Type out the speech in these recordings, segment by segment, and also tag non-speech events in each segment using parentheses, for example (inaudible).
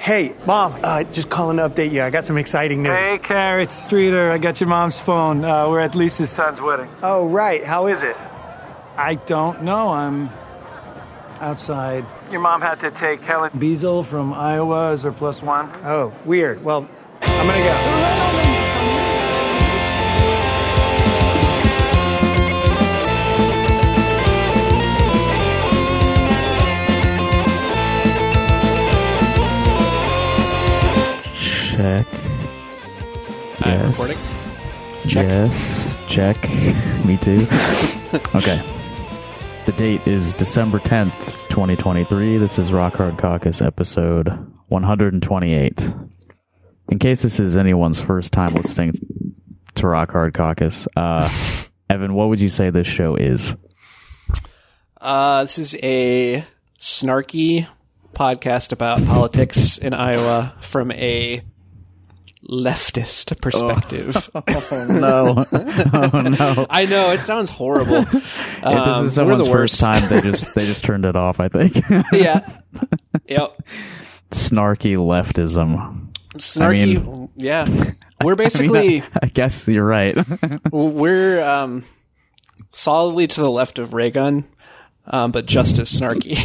Hey, Mom, uh, just calling to update you. I got some exciting news. Hey, Carrot Streeter, I got your mom's phone. Uh, we're at Lisa's son's wedding. Oh, right. How is it? I don't know. I'm outside. Your mom had to take Helen Beazle from Iowa as her plus one. Oh, weird. Well, I'm gonna go. Check. I'm recording. Check. Yes. Check. Me too. (laughs) okay. The date is December 10th, 2023. This is Rock Hard Caucus episode 128. In case this is anyone's first time listening to Rock Hard Caucus, uh, (laughs) Evan, what would you say this show is? Uh, this is a snarky podcast about politics in Iowa from a leftist perspective. (laughs) Oh no! (laughs) oh no! I know it sounds horrible. If this is someone's the first time. They just they just turned it off. I think (laughs) yeah. Yep. snarky leftism. Snarky. yeah. We're basically I guess you're right. we're um, solidly to the left of Raygun, um, but just as snarky.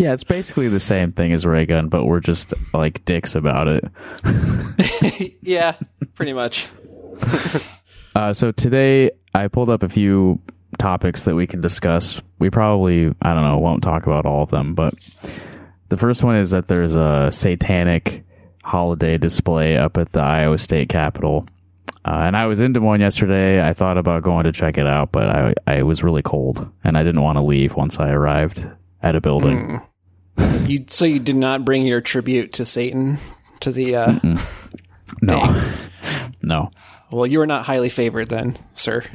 Yeah, it's basically the same thing as Raygun, but we're just like dicks about it. (laughs) yeah, pretty much. (laughs) Uh, so today I pulled up a few topics that we can discuss. We probably, I don't know, won't talk about all of them, but the first one is that there's a satanic holiday display up at the Iowa State Capitol. Uh, and I was in Des Moines yesterday. I thought about going to check it out, but I, I was really cold and I didn't want to leave once I arrived at a building. You so you did not bring your tribute to Satan to the. Uh, No, (laughs) no. well, you are not highly favored then, sir. (laughs)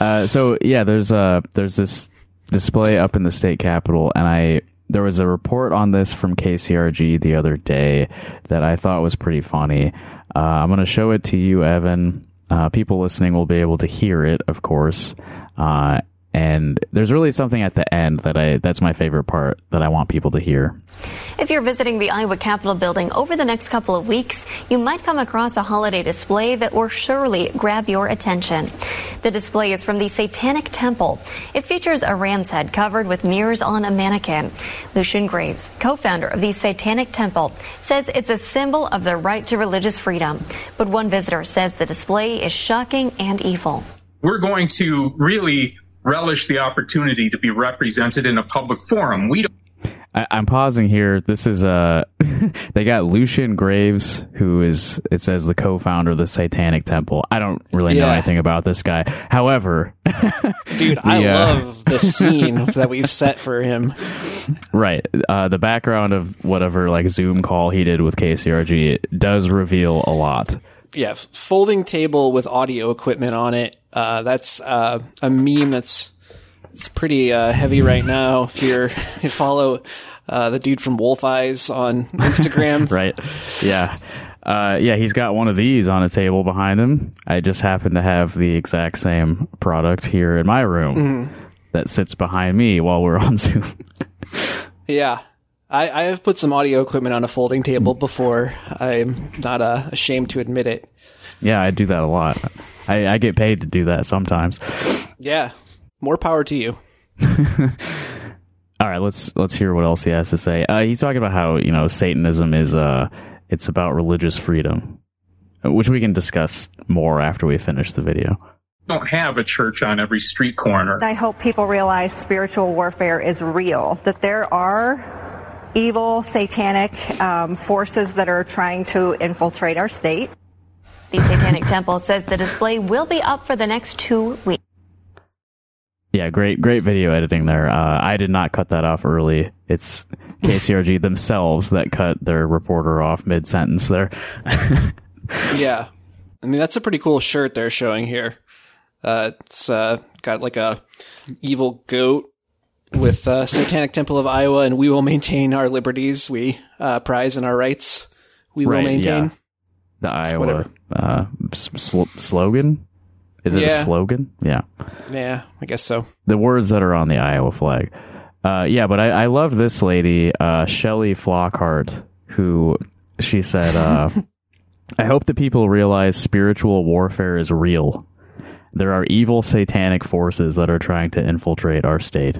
Uh, so yeah, there's a there's this display up in the state capitol, and I there was a report on this from KCRG the other day that I thought was pretty funny. Uh, I'm going to show it to you, Evan. Uh, people listening will be able to hear it, of course. Uh, and there's really something at the end that I that's my favorite part that I want people to hear. If you're visiting the Iowa Capitol building over the next couple of weeks, you might come across a holiday display that will surely grab your attention. The display is from the Satanic Temple. It features a ram's head covered with mirrors on a mannequin. Lucien Greaves, co-founder of the Satanic Temple, says it's a symbol of the right to religious freedom. But one visitor says the display is shocking and evil. we're going to really relish the opportunity to be represented in a public forum. We don't I, I'm pausing here. This is uh (laughs) they got Lucien Greaves, who is it says the co-founder of the Satanic Temple. I don't really know anything about this guy. However, (laughs) Dude, I uh, love the (laughs) scene that we've set for him. right, uh, the background of whatever like Zoom call he did with KCRG it does reveal a lot. Yeah, folding table with audio equipment on it. Uh, that's uh, a meme that's it's pretty uh, heavy right now. If you're (laughs) you follow uh, the dude from Wolf Eyes on (laughs) Instagram, Right? Yeah. Uh, yeah, he's got one of these on a table behind him. I just happen to have the exact same product here in my room that sits behind me while we're (laughs) on Zoom. Yeah. I, I have put some audio equipment on a folding table before. I'm not uh, ashamed to admit it. Yeah, I do that a lot. I, I get paid to do that sometimes. Yeah. More power to you. (laughs) All right, let's let's hear what else he has to say. Uh, he's talking about how you know Satanism is uh it's about religious freedom, which we can discuss more after we finish the video. don't have a church on every street corner. I hope people realize spiritual warfare is real, that there are evil, satanic um, forces that are trying to infiltrate our state. The Satanic Temple says the display will be up for the next two weeks. Yeah, great great video editing there. Uh, I did not cut that off early. It's KCRG (laughs) themselves that cut their reporter off mid sentence there. (laughs) Yeah. I mean, that's a pretty cool shirt they're showing here. Uh, it's uh, got like a evil goat with uh, Satanic Temple of Iowa, and we will maintain our liberties. We uh, prize and our rights. We will maintain. yeah. The Iowa uh, sl- slogan. Is it Yeah. a slogan? Yeah. Yeah, I guess so. the words that are on the Iowa flag. Uh, Uh, yeah, but I, I love this lady, uh, Shelley Flockhart, who she said, uh, (laughs) I hope that people realize spiritual warfare is real. There are evil satanic forces that are trying to infiltrate our state.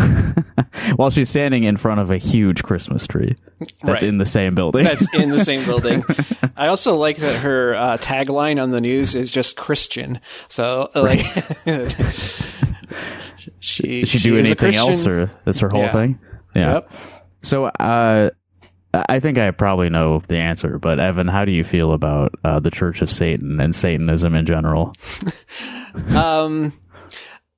(laughs) While she's standing in front of a huge Christmas tree that's Right. in the same building. That's in the same (laughs) building. I also like that her uh, tagline on the news is just Christian. So like, (laughs) she she, she do anything else, or that's her whole Yeah. thing? Yeah. Yep. So, uh, I think I probably know the answer, but Evan, how do you feel about uh, the Church of Satan and Satanism in general? Um,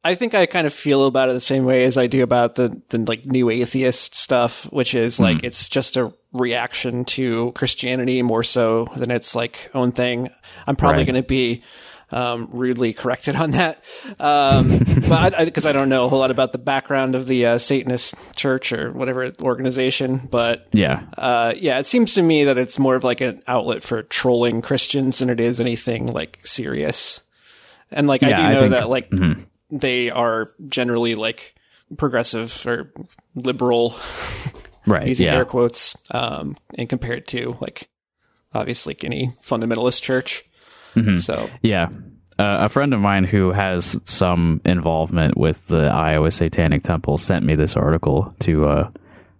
I think I kind of feel about it the same way as I do about the, the like new atheist stuff, which is like it's just a reaction to Christianity more so than its like own thing. I'm probably Right. going to be um, rudely corrected on that, um, (laughs) but because I, don't know a whole lot about the background of the uh, Satanist church or whatever organization, but Yeah. uh, yeah, it seems to me that it's more of like an outlet for trolling Christians than it is anything like serious. And like I Yeah, do I know think- that like they are generally like progressive or liberal, Right. (laughs) using yeah. air quotes, um, and compared to like obviously any fundamentalist church. Mm-hmm. So Yeah. Uh, a friend of mine who has some involvement with the Iowa Satanic Temple sent me this article to uh,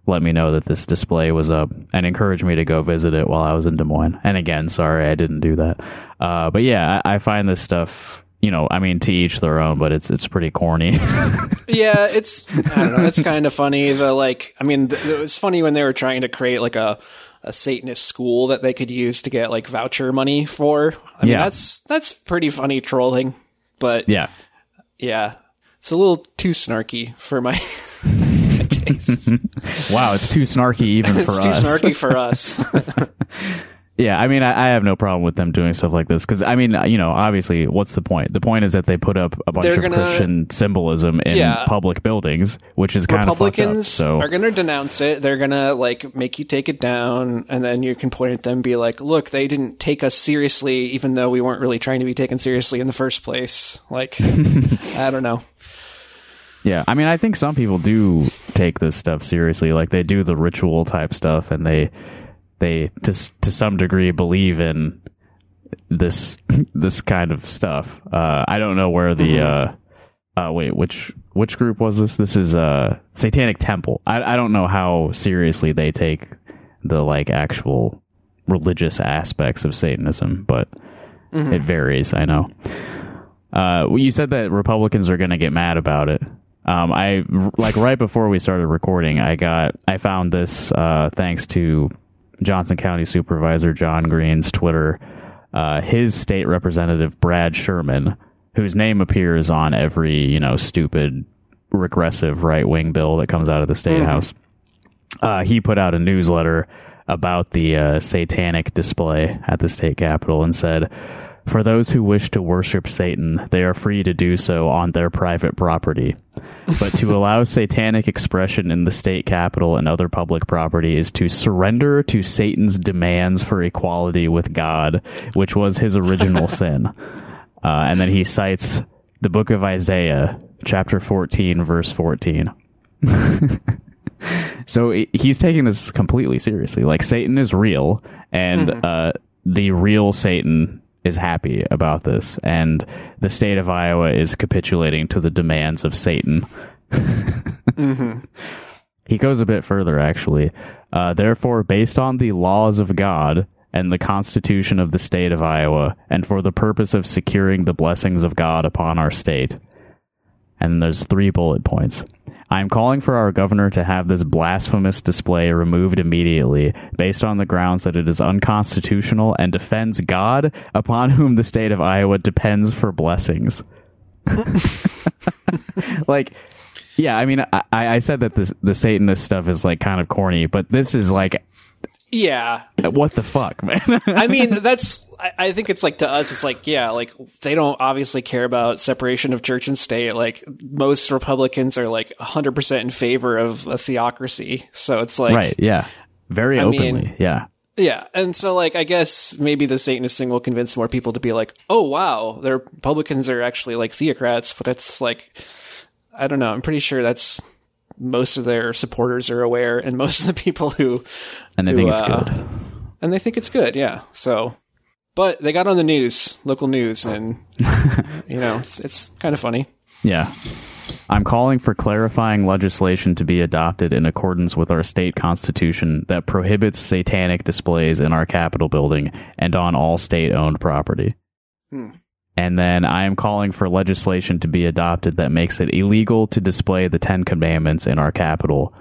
let me know that this display was up and encouraged me to go visit it while I was in Des Moines. And again, sorry I didn't do that. Uh, but yeah, I, I find this stuff, you know, I mean, to each their own, but it's it's pretty corny. (laughs) yeah, it's I don't know. It's kind of funny. The like, I mean, th- it was funny when they were trying to create like a a Satanist school that they could use to get like voucher money for. I mean, Yeah. that's that's pretty funny trolling. But yeah. yeah, it's a little too snarky for my, (laughs) tastes. (laughs) Wow, it's too snarky even for it's too us. snarky for us. Yeah, I mean, I, I have no problem with them doing stuff like this because, I mean, you know, obviously, what's the point? The point is that they put up a bunch They're of gonna- Christian symbolism in Yeah. public buildings, which is kind of. Republicans So, are going to denounce it. They're going to like make you take it down, and then you can point at them, and be like, "Look, they didn't take us seriously, even though we weren't really trying to be taken seriously in the first place." Like, (laughs) I don't know. yeah, I mean, I think some people do take this stuff seriously. Like they do the ritual type stuff, and they they to to some degree believe in this (laughs) this kind of stuff. Uh, I don't know where the uh, uh, wait which which group was this? This is uh Satanic Temple. I I don't know how seriously they take the like actual religious aspects of Satanism, but it varies. I know. Uh, well, you said that Republicans are going to get mad about it. Um, I like right before we started recording, I got I found this uh, thanks to Johnson County Supervisor Jon Green's Twitter. Uh, his state representative Brad Sherman, whose name appears on every you know stupid regressive right wing bill that comes out of the state house. Uh, he put out a newsletter about the uh, satanic display at the state capitol and said, "For those who wish to worship Satan, they are free to do so on their private property. But to (laughs) allow satanic expression in the state capital and other public property is to surrender to Satan's demands for equality with God, which was his original (laughs) sin." Uh, and then he cites the book of Isaiah, chapter 14, verse 14. (laughs) So he's taking this completely seriously. Like Satan is real, and uh, the real Satan is happy about this, and the state of Iowa is capitulating to the demands of Satan. He goes a bit further, actually. Uh, Therefore, based on the laws of God and the Constitution of the state of Iowa, and for the purpose of securing the blessings of God upon our state, and then there's three bullet points. I'm calling for our governor to have this blasphemous display removed immediately based on the grounds that it is unconstitutional and defends God upon whom the state of Iowa depends for blessings. (laughs) like, yeah, I mean, I, I said that this, the Satanist stuff is like kind of corny, but this is like, Yeah, what the fuck, man? I mean, (laughs) that's. I, I think it's like to us, it's like, yeah, like they don't obviously care about separation of church and state. Like most Republicans are like 100% in favor of a theocracy. So it's like, right, yeah. Very I openly, mean- yeah. yeah. And so, like, I guess maybe the Satanist thing will convince more people to be like, oh, wow, the Republicans are actually like theocrats, but it's like, I don't know. I'm pretty sure that's most of their supporters are aware, and most of the people who and they who, think it's uh, good. and they think it's good. Yeah. So, but they got on the news, local news, and you know, it's it's kind of funny. Yeah. I'm calling for clarifying legislation to be adopted in accordance with our state constitution that prohibits satanic displays in our Capitol building and on all state owned property. Hmm. And then I am calling for legislation to be adopted that makes it illegal to display the Ten Commandments in our Capitol.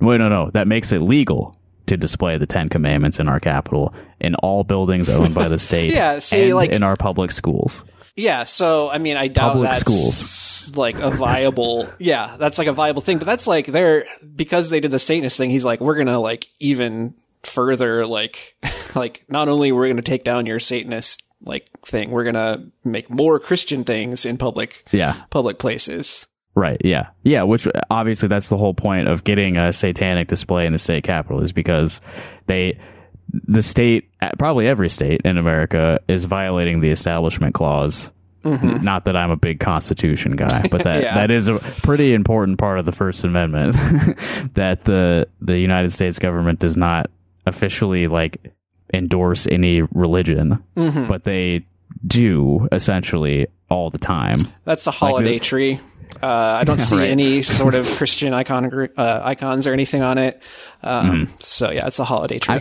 Wait, no, no, that makes it legal to display the Ten Commandments in our capital in all buildings owned by the (laughs) state Yeah, see, and like- in our public schools. Yeah, so I mean, I doubt Public that's schools. like a viable. Yeah, that's like a viable thing, but that's like they're because they did the Satanist thing. He's like, we're gonna like even further like (laughs) like not only we're gonna take down your Satanist like thing, we're gonna make more Christian things in public Yeah. public places. Right. Yeah. Yeah. Which obviously that's the whole point of getting a satanic display in the state capitol is because they, the state, probably every state in America is violating the establishment clause. Mm-hmm. Not that I'm a big constitution guy, but that, (laughs) Yeah. that is a pretty important part of the first amendment (laughs) that the, the United States government does not officially like endorse any religion, mm-hmm. but they do essentially all the time. That's a holiday the- tree. Uh, I don't (laughs) see Right. any (laughs) sort of Christian icon uh, icons or anything on it. Um, Mm-hmm. So yeah, it's a holiday tree.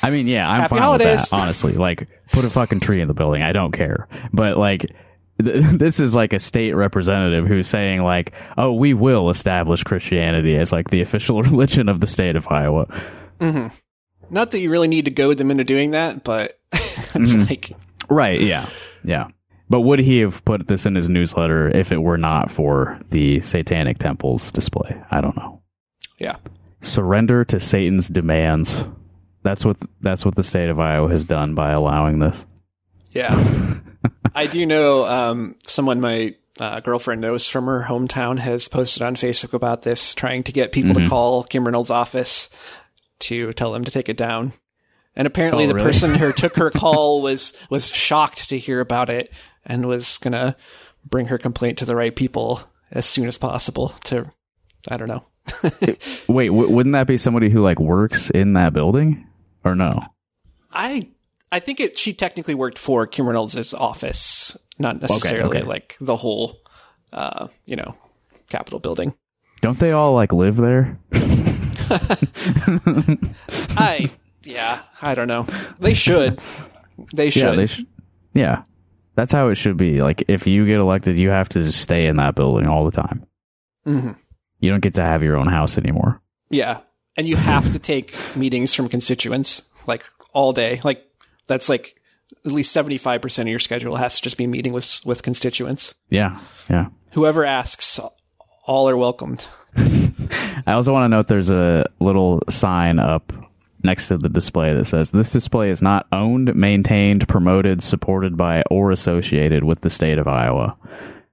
I mean, yeah, I'm Happy fine holidays. with that. (laughs) Honestly, like put a fucking tree in the building. I don't care. But like, th- this is like a state representative who's saying like, "Oh, we will establish Christianity as like the official religion of the state of Iowa." Not that you really need to goad them into doing that, but it's Mm-hmm. like Right? Yeah, yeah. But would he have put this in his newsletter if it were not for the Satanic Temples display? I don't know. yeah. Surrender to Satan's demands. That's what that's what the state of Iowa has done by allowing this. Yeah. I do know um, someone my uh, girlfriend knows from her hometown has posted on Facebook about this, trying to get people Mm-hmm. to call Kim Reynolds' office to tell them to take it down. And apparently, Oh, the really? person who took her (laughs) call was was shocked to hear about it and was gonna bring her complaint to the right people as soon as possible. To I don't know. (laughs) Wait, w- wouldn't that be somebody who like works in that building, or no? I I think it. She technically worked for Kim Reynolds' office, not necessarily okay. like the whole, uh, you know, Capitol building. Don't they all like live there? (laughs) I yeah, I don't know. They should. They should. Yeah, they should. Yeah, that's how it should be. Like, if you get elected, you have to stay in that building all the time. Mhm. You don't get to have your own house anymore. Yeah, and you have to take meetings from constituents like all day. Like that's like at least seventy five percent of your schedule has to just be meeting with with constituents. Yeah, yeah. Whoever asks, all are welcomed. (laughs) I also want to note there's a little sign up next to the display that says this display is not owned, maintained, promoted, supported by, or associated with the state of Iowa.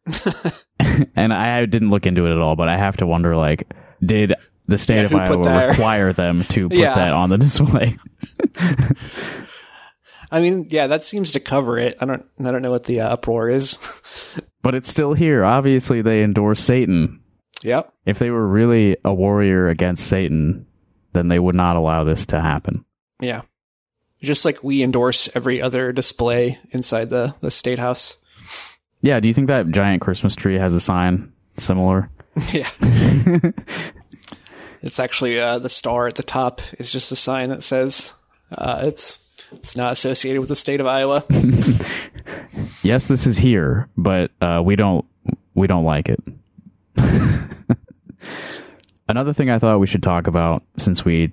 (laughs) and I didn't look into it at all, but I have to wonder like, did the state Yeah, of Iowa require them to (laughs) put Yeah. that on the display? I mean, yeah, that seems to cover it. I don't. I don't know what the uh, uproar is. (laughs) but it's still here. Obviously, they endorse Satan. yep. If they were really a warrior against Satan, then they would not allow this to happen. Yeah. Just like we endorse every other display inside the, the state house. Yeah, do you think that giant Christmas tree has a sign similar? (laughs) (laughs) yeah. it's actually uh, the star at the top is just a sign that says uh, it's it's not associated with the state of Iowa. (laughs) Yes, this is here, but uh, we don't we don't like it. Another thing I thought we should talk about, since we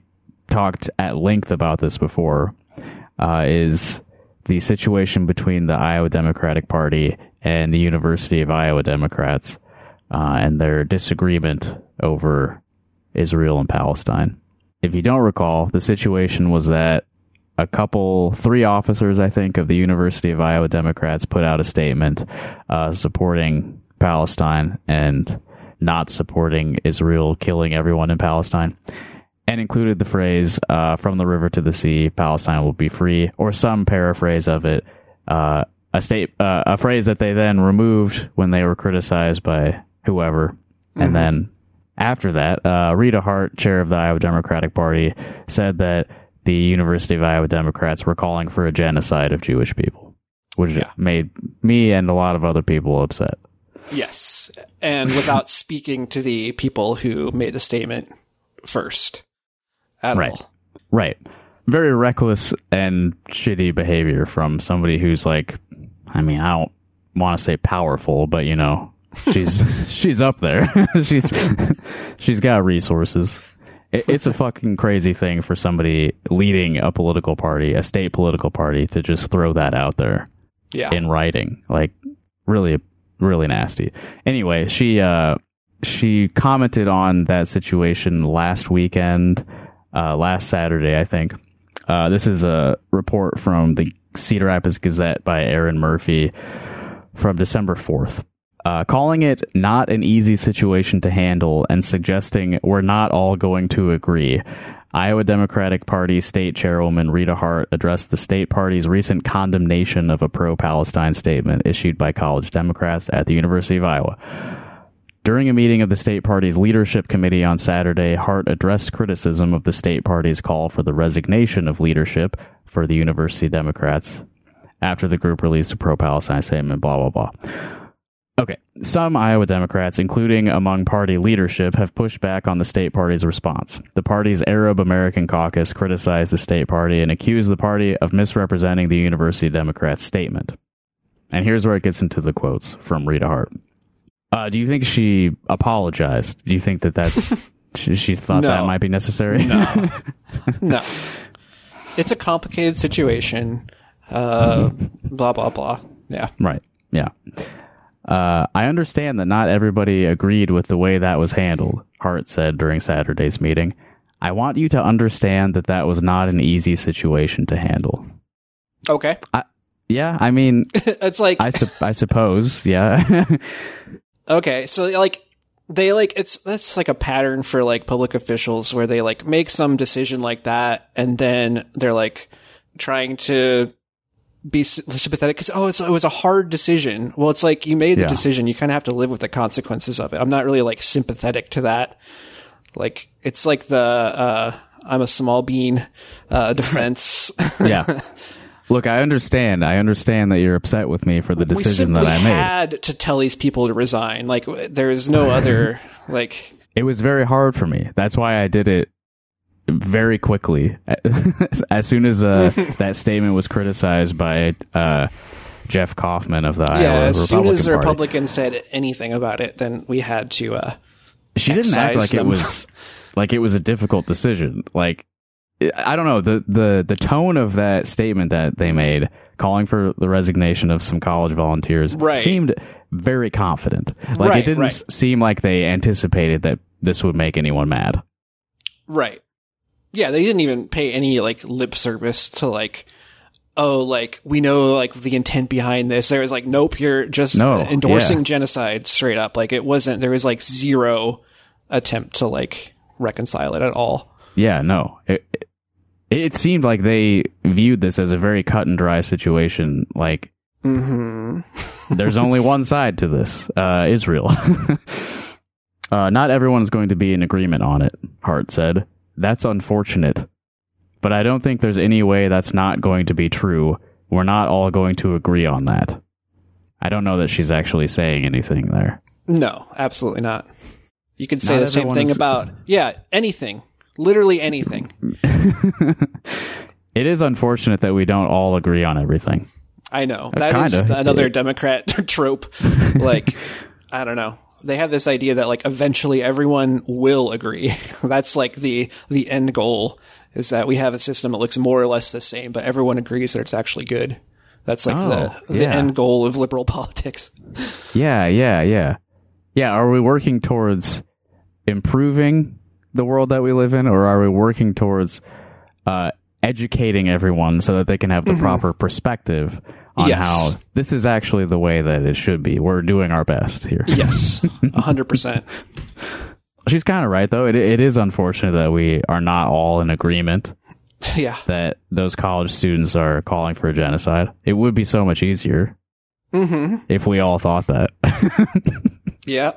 talked at length about this before, uh, is the situation between the Iowa Democratic Party and the University of Iowa Democrats, uh, and their disagreement over Israel and Palestine. If you don't recall, the situation was that a couple, three officers, I think, of the University of Iowa Democrats put out a statement uh, supporting Palestine and not supporting Israel killing everyone in Palestine, and included the phrase uh, "from the river to the sea, Palestine will be free," or some paraphrase of it. Uh, a state, uh, a phrase that they then removed when they were criticized by whoever, and then after that, uh, Rita Hart, chair of the Iowa Democratic Party, said that the University of Iowa Democrats were calling for a genocide of Jewish people, which Yeah. made me and a lot of other people upset. Yes, and without (laughs) speaking to the people who made the statement first at Right. all. Right. Very reckless and shitty behavior from somebody who's like, I mean, I don't want to say powerful, but you know, she's (laughs) she's up there. (laughs) she's she's got resources. It, it's a fucking crazy thing for somebody leading a political party, a state political party, to just throw that out there Yeah. in writing. Like really really nasty. Anyway, she uh she commented on that situation last weekend, uh last Saturday, I think. Uh this is a report from the Cedar Rapids Gazette by Erin Murphy from December 4th. Uh, calling it not an easy situation to handle and suggesting we're not all going to agree. Iowa Democratic Party State Chairwoman Rita Hart addressed the state party's recent condemnation of a pro Palestine statement issued by college Democrats at the University of Iowa. During a meeting of the state party's leadership committee on Saturday, Hart addressed criticism of the state party's call for the resignation of leadership for the University Democrats after the group released a pro Palestine statement, blah, blah, blah. Okay. Some Iowa Democrats, including among party leadership, have pushed back on the state party's response. The party's Arab American caucus criticized the state party and accused the party of misrepresenting the University Democrats' statement. And here's where it gets into the quotes from Rita Hart. Uh, do you think she apologized? Do you think that that's (laughs) she, she thought that might be necessary? No. (laughs) no. It's a complicated situation. Uh, blah, blah, blah. Yeah. Right. Yeah. Uh, I understand that not everybody agreed with the way that was handled, Hart said during Saturday's meeting. I want you to understand that that was not an easy situation to handle. Okay. Yeah, I mean, (laughs) it's like, I, sup- I suppose, yeah. (laughs) okay. So, like, they like, it's, that's like a pattern for like public officials where they like make some decision like that and then they're like trying to be sympathetic because, oh, it was a hard decision. Well, it's like you made the Yeah. decision. You kind of have to live with the consequences of it. I'm not really like sympathetic to that. Like, it's like the, uh, I'm a small bean, uh, (laughs) defense. yeah. Look, I understand. I understand that you're upset with me for the decision that I made. had to tell these people to resign. Like, there is no other, (laughs) like, It was very hard for me. That's why I did it very quickly. (laughs) as soon as uh, (laughs) that statement was criticized by uh, Jeff Kaufman of the yeah, Iowa as soon as the Party. Republicans said anything about it, then we had to, uh, she didn't act like them. it was like it was a difficult decision. Like I don't know the the the tone of that statement that they made, calling for the resignation of some college volunteers, Right. seemed very confident. Like Right, it didn't right. seem like they anticipated that this would make anyone mad. right. Yeah, they didn't even pay any, like, lip service to, like, oh, like, we know, like, the intent behind this. There was like, nope, you're just No, endorsing yeah. genocide straight up. Like, it wasn't, there was, like, zero attempt to, like, reconcile it at all. Yeah, no. It, it, it seemed like they viewed this as a very cut and dry situation. Like, Mm-hmm. (laughs) there's only one side to this uh, Israel. (laughs) uh, not everyone's going to be in agreement on it, Hart said. That's unfortunate. But I don't think there's any way that's not going to be true. We're not all going to agree on that. I don't know that she's actually saying anything there. No, absolutely not. You could say Not the same thing is- about yeah, anything, literally anything. (laughs) It is unfortunate that we don't all agree on everything. I know uh, that is kinda. another (laughs) Democrat (laughs) trope. Like, I don't know. They have this idea that like eventually everyone will agree. (laughs) That's like the the end goal is that we have a system that looks more or less the same, but everyone agrees that it's actually good. That's like Oh, the the yeah. end goal of liberal (laughs) politics. Yeah, yeah, yeah. Yeah, are we working towards improving the world that we live in or are we working towards uh, educating everyone so that they can have the proper perspective on Yes. how this is actually the way that it should be? We're doing our best here. Yes, (laughs) a hundred percent. She's kind of right though. It it is unfortunate that we are not all in agreement (laughs) Yeah, that those college students are calling for a genocide. It would be so much easier hmm if we all thought that. (laughs) yeah.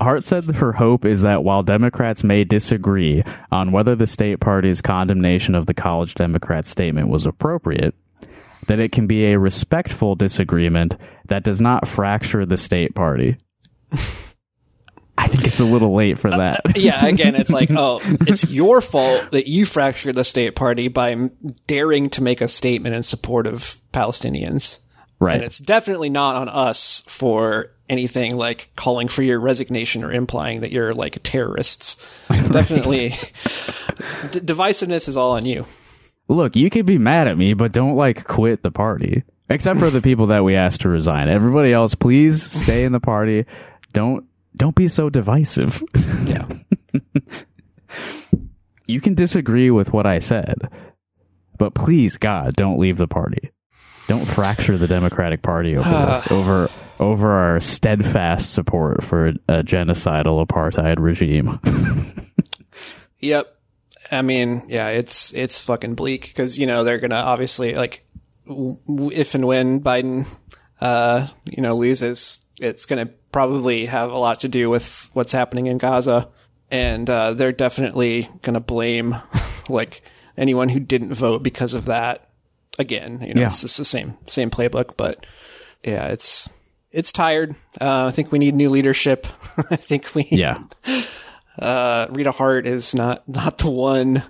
Hart said her hope is that while Democrats may disagree on whether the state party's condemnation of the college Democrat statement was appropriate, that it can be a respectful disagreement that does not fracture the state party. (laughs) I think it's a little late for uh, that. Uh, yeah, again, it's like, (laughs) oh, it's your fault that you fractured the state party by daring to make a statement in support of Palestinians. right. And it's definitely not on us for anything like calling for your resignation or implying that you're like terrorists. (laughs) Definitely, D- divisiveness is all on you. Look, you can be mad at me, but don't like quit the party. Except for the people that we asked to resign. Everybody else, please stay in the party. Don't don't be so divisive. Yeah. (laughs) you can disagree with what I said, but please, God, don't leave the party. Don't fracture the Democratic Party over (sighs) this, over over our steadfast support for a genocidal apartheid regime. (laughs) Yep. I mean, yeah, it's it's fucking bleak because you know they're gonna obviously like w- if and when Biden, uh, you know, loses, it's gonna probably have a lot to do with what's happening in Gaza, and uh, they're definitely gonna blame (laughs) like anyone who didn't vote because of that. Again, you know, Yeah. it's just the same same playbook, but yeah, it's it's tired. Uh, I think we need new leadership. (laughs) I think we yeah, (laughs) uh, Rita Hart is not not the one.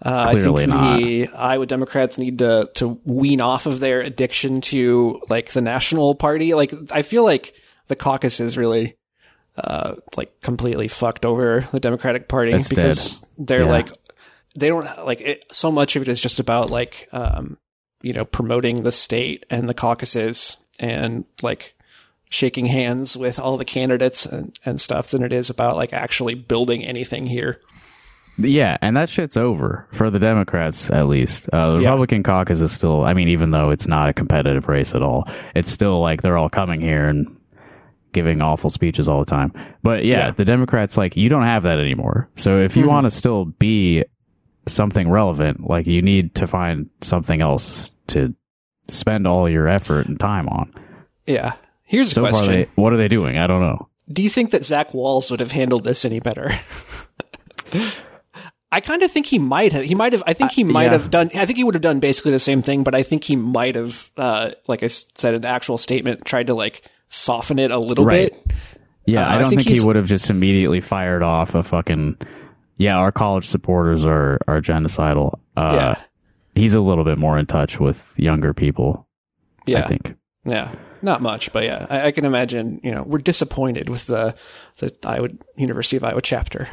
Uh, Clearly I think the Iowa Democrats need to to wean off of their addiction to like the national party. Like I feel like the caucus is really uh, like completely fucked over the Democratic Party It's because they're Yeah. like they don't like it. So much of it is just about like um, you know promoting the state and the caucuses and like shaking hands with all the candidates and, and stuff than it is about like actually building anything here. yeah, and that shit's over for the Democrats at least. Uh, the Yeah. Republican caucus is still. I mean, even though it's not a competitive race at all, it's still like they're all coming here and giving awful speeches all the time. But yeah, Yeah. the Democrats like you don't have that anymore. So if you want to still be something relevant, like you need to find something else to spend all your effort and time on. Yeah. Here's a So far, question. they, what are they doing? I don't know. Do you think that Zach Wahls would have handled this any better? (laughs) I kind of think he might have. He might have. I think he might yeah. have done. I think he would have done basically the same thing, but I think he might have, uh, like I said in the actual statement, tried to like soften it a little Right. bit. Yeah, Uh, I I don't think think, he would have just immediately fired off a fucking. Yeah, our college supporters are are genocidal. Uh, Yeah. he's a little bit more in touch with younger people. Yeah. I think. Yeah, not much, but yeah, I, I can imagine. You know, we're disappointed with the the Iowa University of Iowa chapter.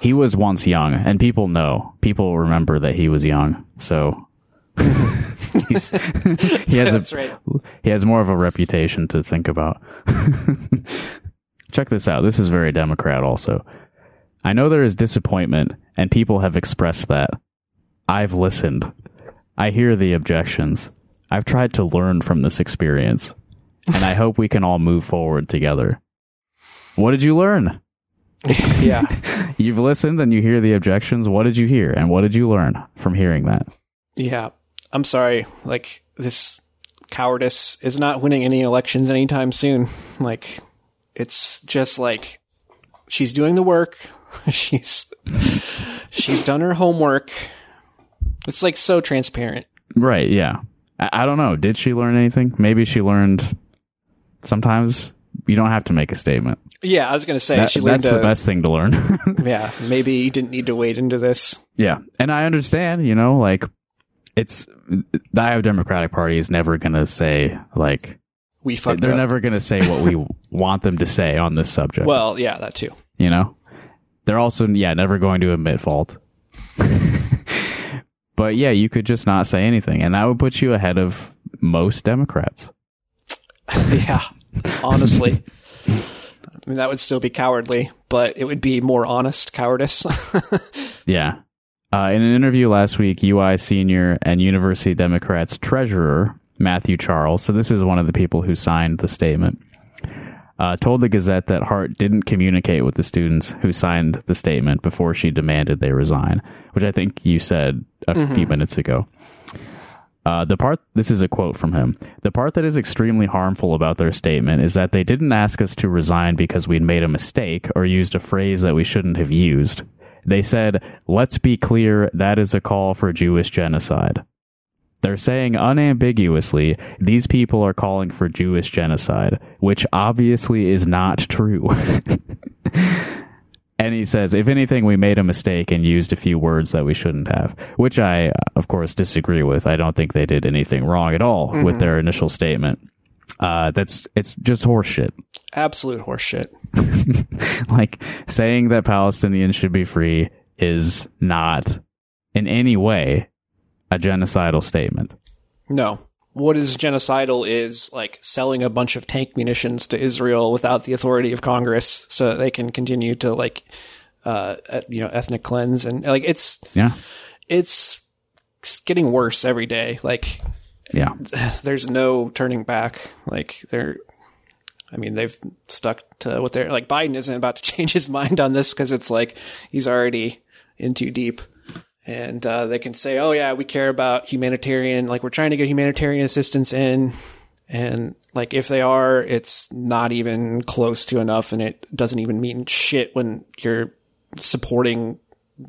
He was once young, and people know. People remember that he was young, so (laughs) (laughs) he has a right. he has more of a reputation to think about. (laughs) Check this out. This is very Democrat. Also, I know there is disappointment, and people have expressed that. I've listened. I hear the objections. I've tried to learn from this experience, and I hope we can all move forward together. What did you learn? (laughs) Yeah, (laughs) You've listened and you hear the objections. What did you hear and what did you learn from hearing that? yeah. I'm sorry. Like this cowardice is not winning any elections anytime soon. Like it's just like she's doing the work. (laughs) she's she's done her homework. It's like so transparent. Right, yeah. I, I don't know. Did she learn anything? Maybe she learned sometimes you don't have to make a statement. Yeah, I was gonna say That- she learned that's the to. best thing to learn. (laughs) Yeah, maybe you didn't need to wade into this. yeah. And I understand, you know, like it's the Iowa Democratic Party is never going to say like We fucked they're up. never going to say what we (laughs) want them to say on this subject. well, yeah, that too. you know they're also yeah never going to admit fault (laughs) but yeah you could just not say anything and that would put you ahead of most democrats (laughs) Yeah, honestly. I mean, that would still be cowardly, but it would be more honest cowardice. (laughs) yeah uh, in an interview last week ui senior and university democrats treasurer matthew charles so this is one of the people who signed the statement uh, told the Gazette that Hart didn't communicate with the students who signed the statement before she demanded they resign, which I think you said a few minutes ago. Uh, the part, this is a quote from him. The part that is extremely harmful about their statement is that they didn't ask us to resign because we'd made a mistake or used a phrase that we shouldn't have used. They said, let's be clear, that is a call for Jewish genocide. They're saying unambiguously, these people are calling for Jewish genocide, which obviously is not true. (laughs) and he says, if anything, we made a mistake and used a few words that we shouldn't have, which I, of course, disagree with. I don't think they did anything wrong at all with their initial statement. Uh, that's, it's just horseshit. Absolute horseshit. (laughs) like saying that Palestinians should be free is not in any way a genocidal statement. No. What is genocidal is like selling a bunch of tank munitions to Israel without the authority of Congress so they can continue to like uh you know ethnic cleanse and like it's Yeah. it's getting worse every day. Like Yeah. (sighs) there's no turning back. Like they're, I mean, they've stuck to what they're like. Biden isn't about to (laughs) change his mind on this because it's like he's already in too deep. And uh, they can say, "Oh yeah, we care about humanitarian. Like we're trying to get humanitarian assistance in." And like if they are, it's not even close to enough, and it doesn't even mean shit when you're supporting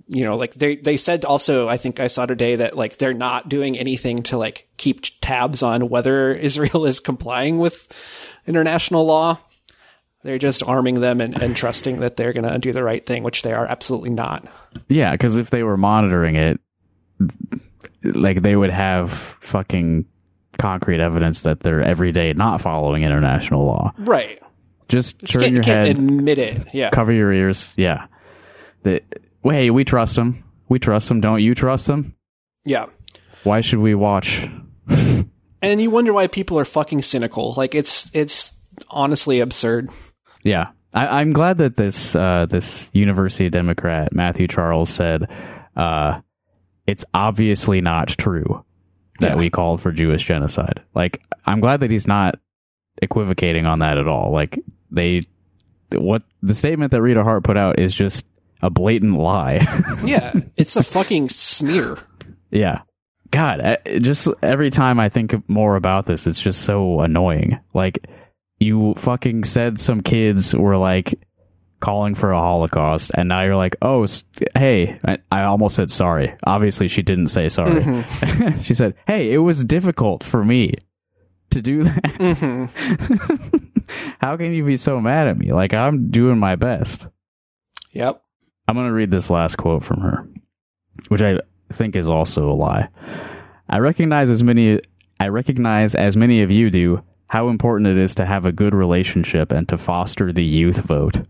you know, like they they said also, I think I saw today that like they're not doing anything to like keep tabs on whether (laughs) Israel is complying with international law. They're just arming them and, and trusting that they're going to do the right thing, which they are absolutely not. Yeah, because if they were monitoring it, like they would have fucking concrete evidence that they're every day not following international law. Right. Just Just turn can't, your head, admit it. Yeah. cover your ears. Yeah. The, well, hey, we trust them. We trust them. Don't you trust them? Yeah. Why should we watch? (laughs) And you wonder why people are fucking cynical. Like it's it's honestly absurd. Yeah, I, I'm glad that this uh, this University Democrat Matthew Charles said uh, it's obviously not true that Yeah. we called for Jewish genocide. Like, I'm glad that he's not equivocating on that at all. Like, they what the statement that Rita Hart put out is just a blatant lie. (laughs) Yeah. it's a fucking smear. yeah. God, I- just every time I think more about this, it's just so annoying. Like, you fucking said some kids were like calling for a Holocaust, and now you're like, oh, hey, I, I almost said sorry. Obviously, she didn't say sorry. Mm-hmm. (laughs) she said, hey, it was difficult for me to do that. Mm-hmm. (laughs) How can you be so mad at me? Like, I'm doing my best. Yep. I'm going to read this last quote from her, which I think is also a lie. I recognize as many I recognize as many of you do how important it is to have a good relationship and to foster the youth vote.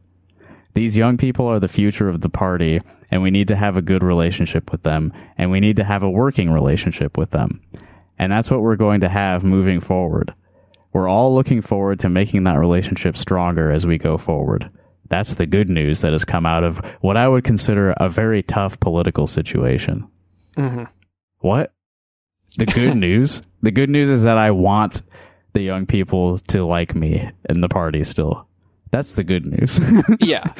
These young people are the future of the party and we need to have a good relationship with them and we need to have a working relationship with them. And that's what we're going to have moving forward. We're all looking forward to making that relationship stronger as we go forward. That's the good news that has come out of what I would consider a very tough political situation. Mm-hmm. What? The good (laughs) news? The good news is that I want the young people to like me in the party still. That's the good news. (laughs) Yeah.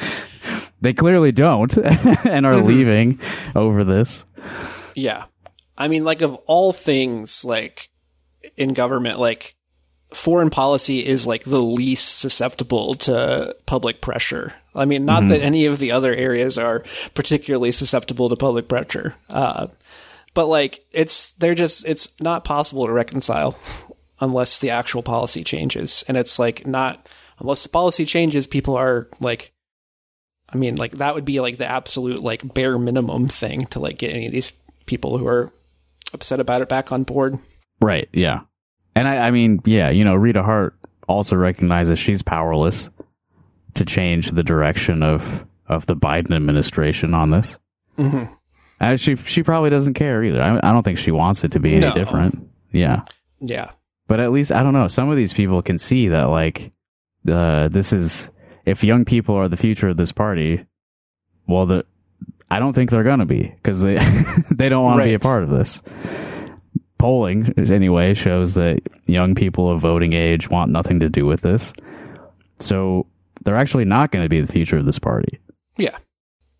they clearly don't (laughs) and are leaving over this. Yeah. I mean, like, of all things, like, in government, like, foreign policy is, like, the least susceptible to public pressure. I mean, not that any of the other areas are particularly susceptible to public pressure. Uh, but, like, it's, they're just, it's not possible to reconcile unless the actual policy changes. And it's, like, not, unless the policy changes, people are, like, I mean, like that would be like the absolute like bare minimum thing to like get any of these people who are upset about it back on board. Right, yeah. And I, I mean, yeah, you know, Rita Hart also recognizes she's powerless to change the direction of, of the Biden administration on this. Mm-hmm. Uh, she she probably doesn't care either. I, I don't think she wants it to be any No. different. Yeah. Yeah. But at least I don't know. Some of these people can see that like uh, this is if young people are the future of this party. Well, the I don't think they're gonna be because they (laughs) they don't want to be a part of this. Polling anyway shows that young people of voting age want nothing to do with this, so they're actually not going to be the future of this party. Yeah.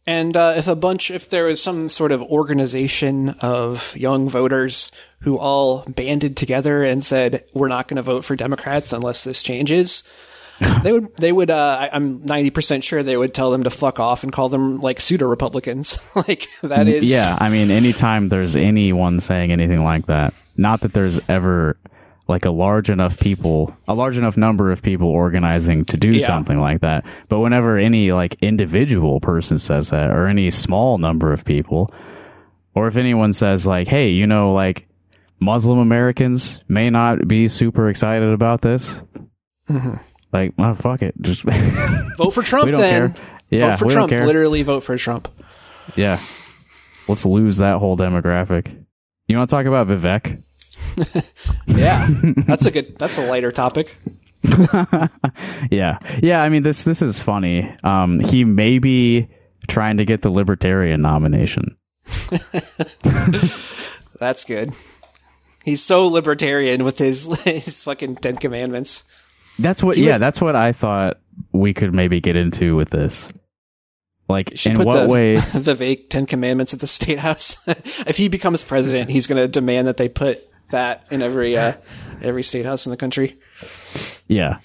And uh, if a bunch, if there was some sort of organization of young voters who all banded together and said, "We're not going to vote for Democrats unless this changes," (laughs) they would, they would. Uh, I, I'm ninety percent sure they would tell them to fuck off and call them like pseudo Republicans. (laughs) like that is, Yeah, I mean, anytime there's anyone saying anything like that, not that there's ever like a large enough people, a large enough number of people organizing to do Yeah. something like that, but whenever any like individual person says that, or any small number of people, or if anyone says like, hey, you know, like Muslim Americans may not be super excited about this, mm-hmm. like, well, fuck it, just (laughs) vote for Trump. We don't then care. Yeah, vote for Trump. Literally vote for Trump. Yeah. Let's lose that whole demographic. You want to talk about Vivek? Yeah, (laughs) that's a good. That's a lighter topic. (laughs) Yeah. Yeah, I mean this this is funny. Um he may be trying to get the libertarian nomination. (laughs) That's good. He's so libertarian with his his fucking Ten Commandments. That's what He yeah, would- that's what I thought we could maybe get into with this. Like in put what the, way the vague Ten Commandments at the state house. if he becomes president, he's going to demand that they put that in every uh, (laughs) every state house in the country. Yeah.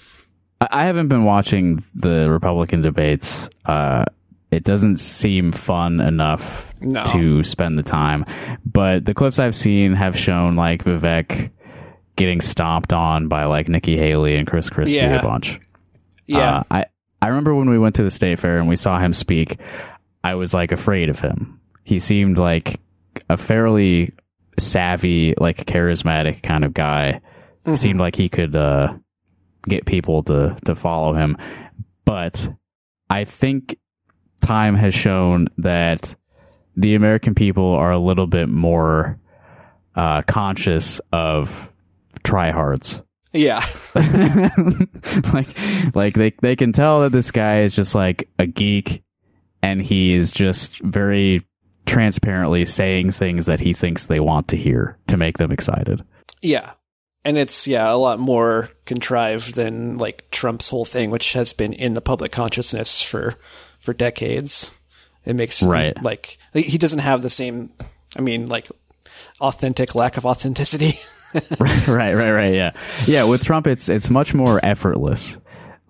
I, haven't been watching the Republican debates. Uh, it doesn't seem fun enough No. to spend the time. But the clips I've seen have shown like Vivek getting stomped on by like Nikki Haley and Chris Christie Yeah. a bunch. Yeah, Uh, I, I remember when we went to the state fair and we saw him speak, I was like afraid of him. He seemed like a fairly savvy, like charismatic kind of guy. Seemed like he could uh, get people to to follow him. But I think time has shown that the American people are a little bit more uh, conscious of tryhards yeah, (laughs) (laughs) like like they they can tell that this guy is just like a geek and he is just very transparently saying things that he thinks they want to hear to make them excited. yeah. And it's yeah a lot more contrived than like Trump's whole thing, which has been in the public consciousness for for decades. It makes Right. like he doesn't have the same. I mean, like authentic lack of authenticity. (laughs) (laughs) right, right, right, yeah. Yeah, with Trump it's it's much more effortless.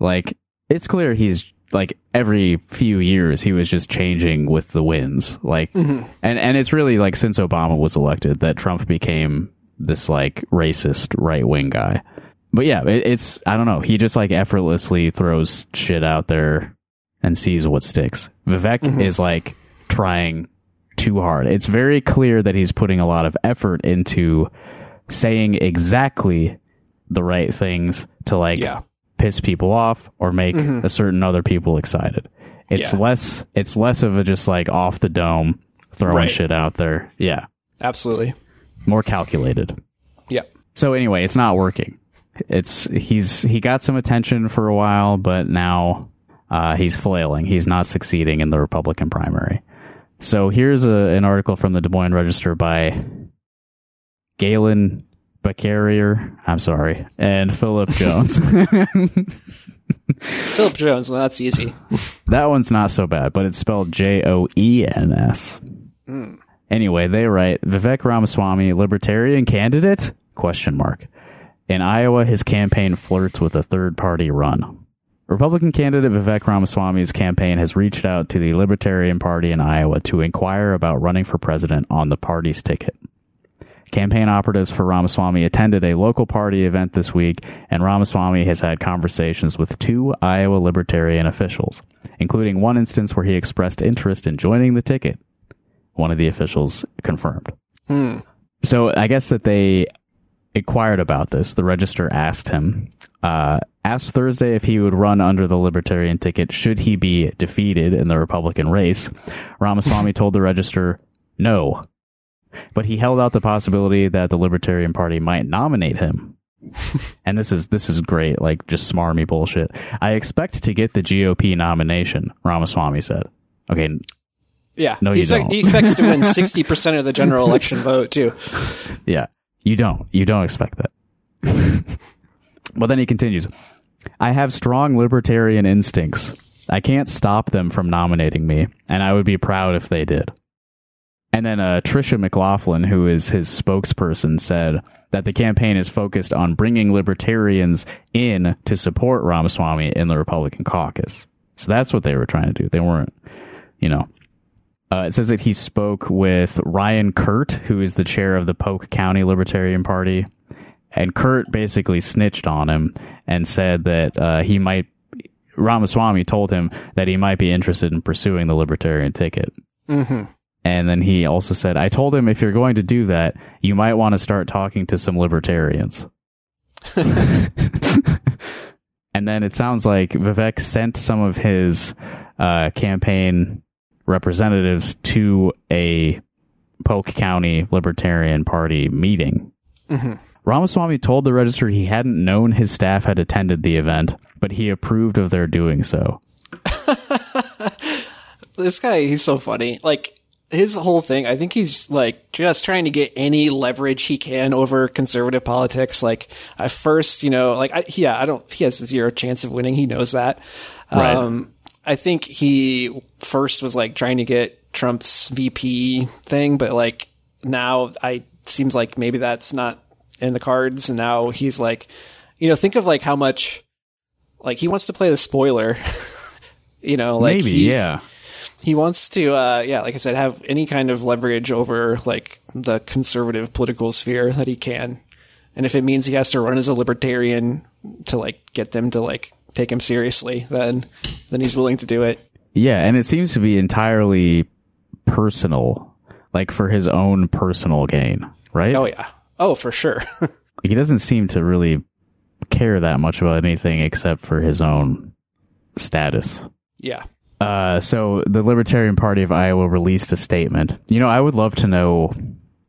Like it's clear he's like every few years he was just changing with the winds. Like mm-hmm. and and it's really like since Obama was elected that Trump became this like racist right wing guy. But yeah, it, it's I don't know. He just like effortlessly throws shit out there and sees what sticks. Vivek mm-hmm. is like trying too hard. It's very clear that he's putting a lot of effort into saying exactly the right things to like Yeah. Piss people off or make a certain other people excited. It's Yeah. less it's less of a just like off the dome throwing Right. shit out there. Yeah. Absolutely. More calculated. Yeah. So anyway, it's not working. It's he's he got some attention for a while, but now uh, he's flailing. He's not succeeding in the Republican primary. So here's a, an article from the Des Moines Register by Galen Bacharier. I'm sorry, and Philip (laughs) Jones. (laughs) Philip Joens. well, That's easy. that one's not so bad, but it's spelled J O E N S. Hmm. Anyway, they write Vivek Ramaswamy, libertarian candidate? Question mark. In Iowa, his campaign flirts with a third party run. Republican candidate Vivek Ramaswamy's campaign has reached out to the Libertarian Party in Iowa to inquire about running for president on the party's ticket. Campaign operatives for Ramaswamy attended a local party event this week, and Ramaswamy has had conversations with two Iowa Libertarian officials, including one instance where he expressed interest in joining the ticket. One of the officials confirmed. So I guess that they inquired about this. The register asked him, uh, asked Thursday if he would run under the Libertarian ticket should he be defeated in the Republican race. Ramaswamy (laughs) told the register no, but he held out the possibility that the Libertarian Party might nominate him. (laughs) and this is this is great, like just smarmy bullshit. I expect to get the GOP nomination, Ramaswamy said. Okay, Yeah. No, he, you don't. he expects to win (laughs) 60% of the general election vote, too. Yeah. You don't. You don't expect that. (laughs) but then he continues I have strong libertarian instincts. I can't stop them from nominating me, and I would be proud if they did. And then uh, Tricia McLaughlin, who is his spokesperson, said that the campaign is focused on bringing libertarians in to support Ramaswamy in the Republican caucus. So that's what they were trying to do. They weren't, you know. Uh, it says that he spoke with Ryan Kurt, who is the chair of the Polk County Libertarian Party. And Kurt basically snitched on him and said that uh, he might, Ramaswamy told him that he might be interested in pursuing the Libertarian ticket. Mm-hmm. And then he also said, I told him if you're going to do that, you might want to start talking to some libertarians. (laughs) and then it sounds like Vivek sent some of his uh, campaign representatives to a Polk County Libertarian Party meeting. Mm-hmm. Ramaswamy told the register he hadn't known his staff had attended the event, but he approved of their doing so. (laughs) this guy, he's so funny. Like, his whole thing, I think he's like just trying to get any leverage he can over conservative politics. Like at first, you know, like I, yeah, I don't. He has zero chance of winning. He knows that. Right. Um, I think he first was like trying to get Trump's VP thing, but like now, I seems like maybe that's not in the cards. And now he's like, you know, think of like how much like he wants to play the spoiler. (laughs) you know, like Maybe, he, yeah. He wants to uh yeah like i said have any kind of leverage over like the conservative political sphere that he can. And if it means he has to run as a libertarian to like get them to like take him seriously then then he's willing to do it. Yeah, and it seems to be entirely personal, like for his own personal gain, right? oh yeah. Oh for sure. (laughs) He doesn't seem to really care that much about anything except for his own status. yeah Uh, so the Libertarian Party of Iowa released a statement. You know, I would love to know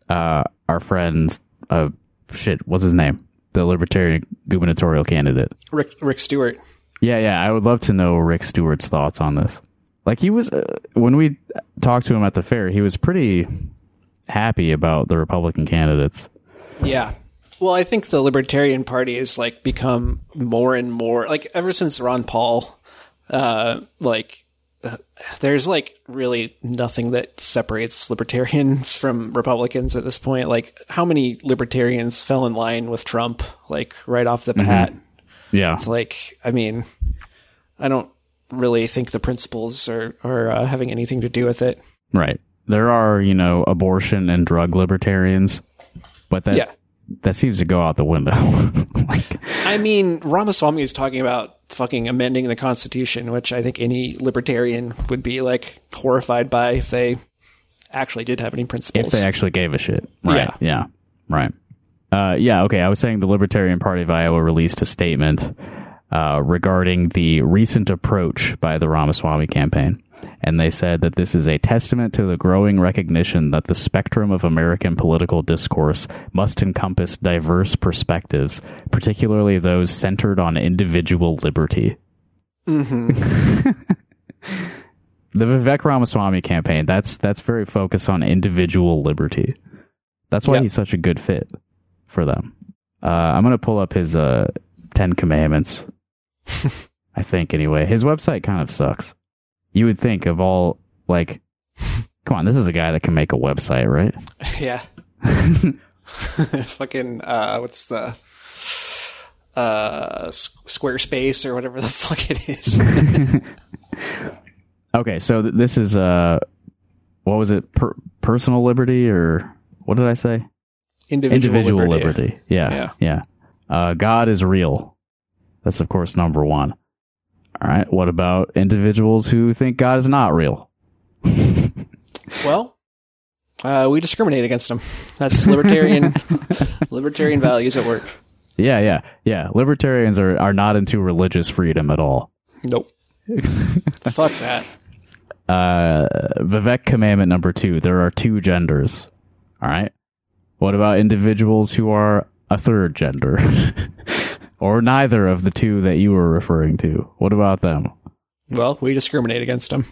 uh, our friend, uh, shit, what's his name? The Libertarian gubernatorial candidate. rick rick stewart Yeah, yeah, I would love to know Rick Stewart's thoughts on this. Like he was uh, when we talked to him at the fair, he was pretty happy about the Republican candidates. Yeah. Well, I think the Libertarian Party has like become more and more like ever since Ron Paul, uh, like there's like really nothing that separates libertarians (laughs) from Republicans at this point. Like how many libertarians fell in line with Trump like right off the bat? Yeah, It's like, I mean, I don't really think the principles are are uh, having anything to do with it. right. There are you know abortion and drug libertarians, but that Yeah. that seems to go out the window. (laughs) like, I mean, Ramaswamy is talking about fucking amending the Constitution, which I think any libertarian would be like horrified by if they actually did have any principles. if they actually gave a shit. Right. Yeah. Yeah. Right. Uh, yeah. Okay. I was saying the Libertarian Party of Iowa released a statement uh, regarding the recent approach by the Ramaswamy campaign. And they said that this is a testament to the growing recognition that the spectrum of American political discourse must encompass diverse perspectives, particularly those centered on individual liberty. (laughs) the Vivek Ramaswamy campaign, that's that's very focused on individual liberty. That's why Yep. he's such a good fit for them. Uh, I'm gonna pull up his uh, Ten Commandments. (laughs) I think anyway. His website kind of sucks. You would think of all like, (laughs) come on, this is a guy that can make a website, right? (laughs) yeah. (laughs) fucking uh, what's the uh Squarespace or whatever the fuck it is. Okay, so th- this is uh, what was it? Per- personal liberty or what did I say? Individual, individual liberty. liberty. Yeah, Yeah. yeah. Uh, God is real. That's of course number one. All right. What about individuals who think God is not real? (laughs) Well, uh, we discriminate against them. That's libertarian (laughs) libertarian values at work. Yeah, yeah, yeah. Libertarians are are not into religious freedom at all. Nope. (laughs) Fuck that. Uh, Vivek commandment number two: there are two genders. All right. What about individuals who are a third gender, or neither of the two that you were referring to? What about them? Well, we discriminate against them.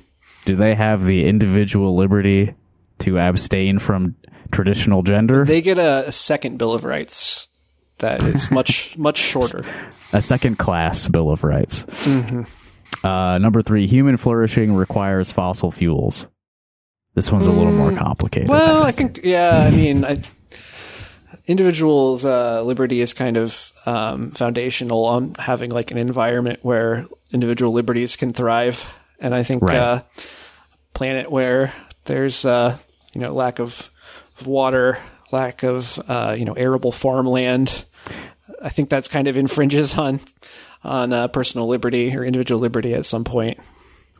Do they have the individual liberty to abstain from traditional gender? They get a, second Bill of Rights that is (laughs) much much shorter. a second class Bill of Rights. Uh, number three, human flourishing requires fossil fuels. This one's a little more complicated. Well, I think, yeah, I mean, I, individuals' uh, liberty is kind of um, foundational on having like an environment where individual liberties can thrive, and I think Right. uh, planet where there's uh, you know lack of, of water, lack of uh, you know arable farmland, I think that's kind of infringes on on uh, personal liberty or individual liberty at some point.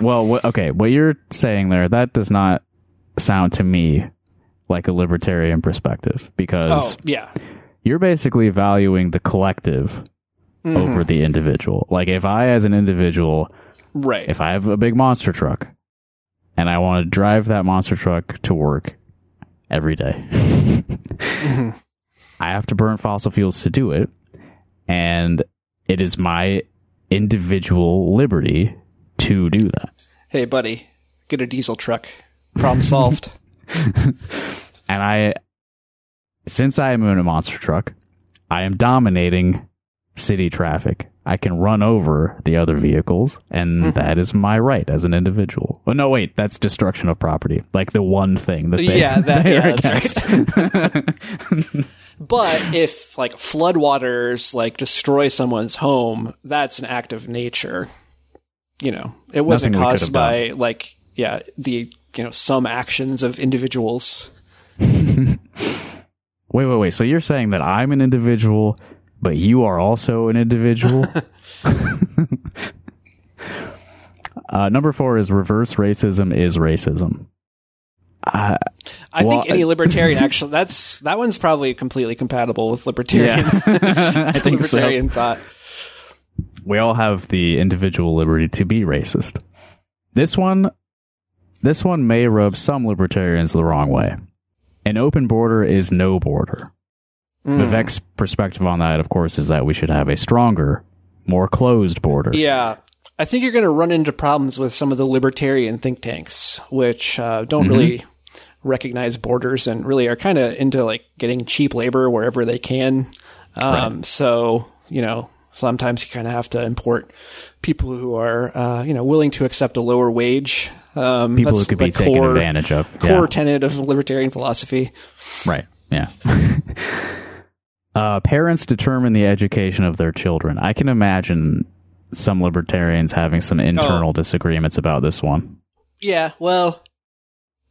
Well, what, okay, what you're saying there, that does not sound to me like a libertarian perspective because Oh yeah, you're basically valuing the collective Mm-hmm. over the individual. Like if I as an individual, right. if I have a big monster truck and I want to drive that monster truck to work every day, Mm-hmm. (laughs) I have to burn fossil fuels to do it. And it is my individual liberty to do that. hey buddy, get a diesel truck. Problem solved. (laughs) (laughs) And I, since I am in a monster truck, I am dominating city traffic. I can run over the other vehicles, and Mm-hmm. that is my right as an individual. Oh no, wait, that's destruction of property. Like the one thing that they, Yeah, (laughs) that- they yeah, that's against. (laughs) But if like floodwaters like destroy someone's home, that's an act of nature. You know, it wasn't Nothing we could caused by like yeah the you know some actions of individuals. (laughs) Wait, wait, wait. So you're saying that I'm an individual, but you are also an individual? (laughs) (laughs) uh, number four is reverse racism is racism. Uh, I Well, think any libertarian actually that's that one's probably completely compatible with libertarian I think so. libertarian thought. we all have the individual liberty to be racist. This one, this one may rub some libertarians the wrong way. An open border is no border. Vivek's perspective on that, of course, is that we should have a stronger, more closed border. Yeah. I think you're going to run into problems with some of the libertarian think tanks, which uh, don't Mm-hmm. really recognize borders and really are kind of into like getting cheap labor wherever they can. Um, So, you know, sometimes you kind of have to import people who are, uh, you know, willing to accept a lower wage. Um, People who could be taken core- advantage of. Core tenet of libertarian philosophy. Right. Yeah. (laughs) uh, parents determine the education of their children. I can imagine some libertarians having some internal disagreements about this one. Yeah, well,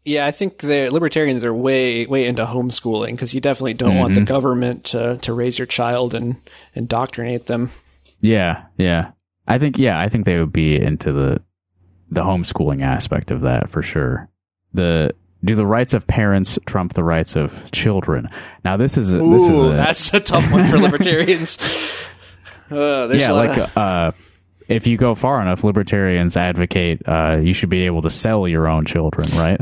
yeah, I think the libertarians are way way into homeschooling because you definitely don't want Mm-hmm. the government to to raise your child and indoctrinate them. Yeah, yeah. I think yeah, I think they would be into the the homeschooling aspect of that for sure. The do the rights of parents trump the rights of children? Now this is a, this is a, that's a tough one for libertarians. (laughs) Uh, yeah, like of- uh, if you go far enough, libertarians advocate uh, you should be able to sell your own children, right?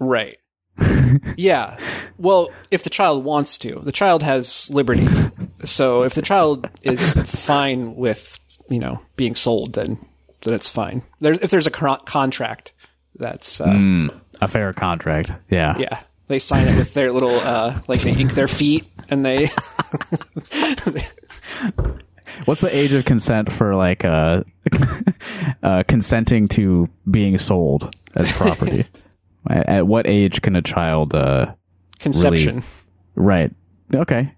right. (laughs) yeah. Well, if the child wants to, the child has liberty. So if the child is fine with you know being sold, then then it's fine. There's if there's a con- contract, that's uh, Mm, a fair contract. Yeah. Yeah. They sign it with their little, uh, like they ink their feet and they, (laughs) What's the age of consent for like uh, (laughs) uh consenting to being sold as property? (laughs) at, at what age can a child uh conception. right okay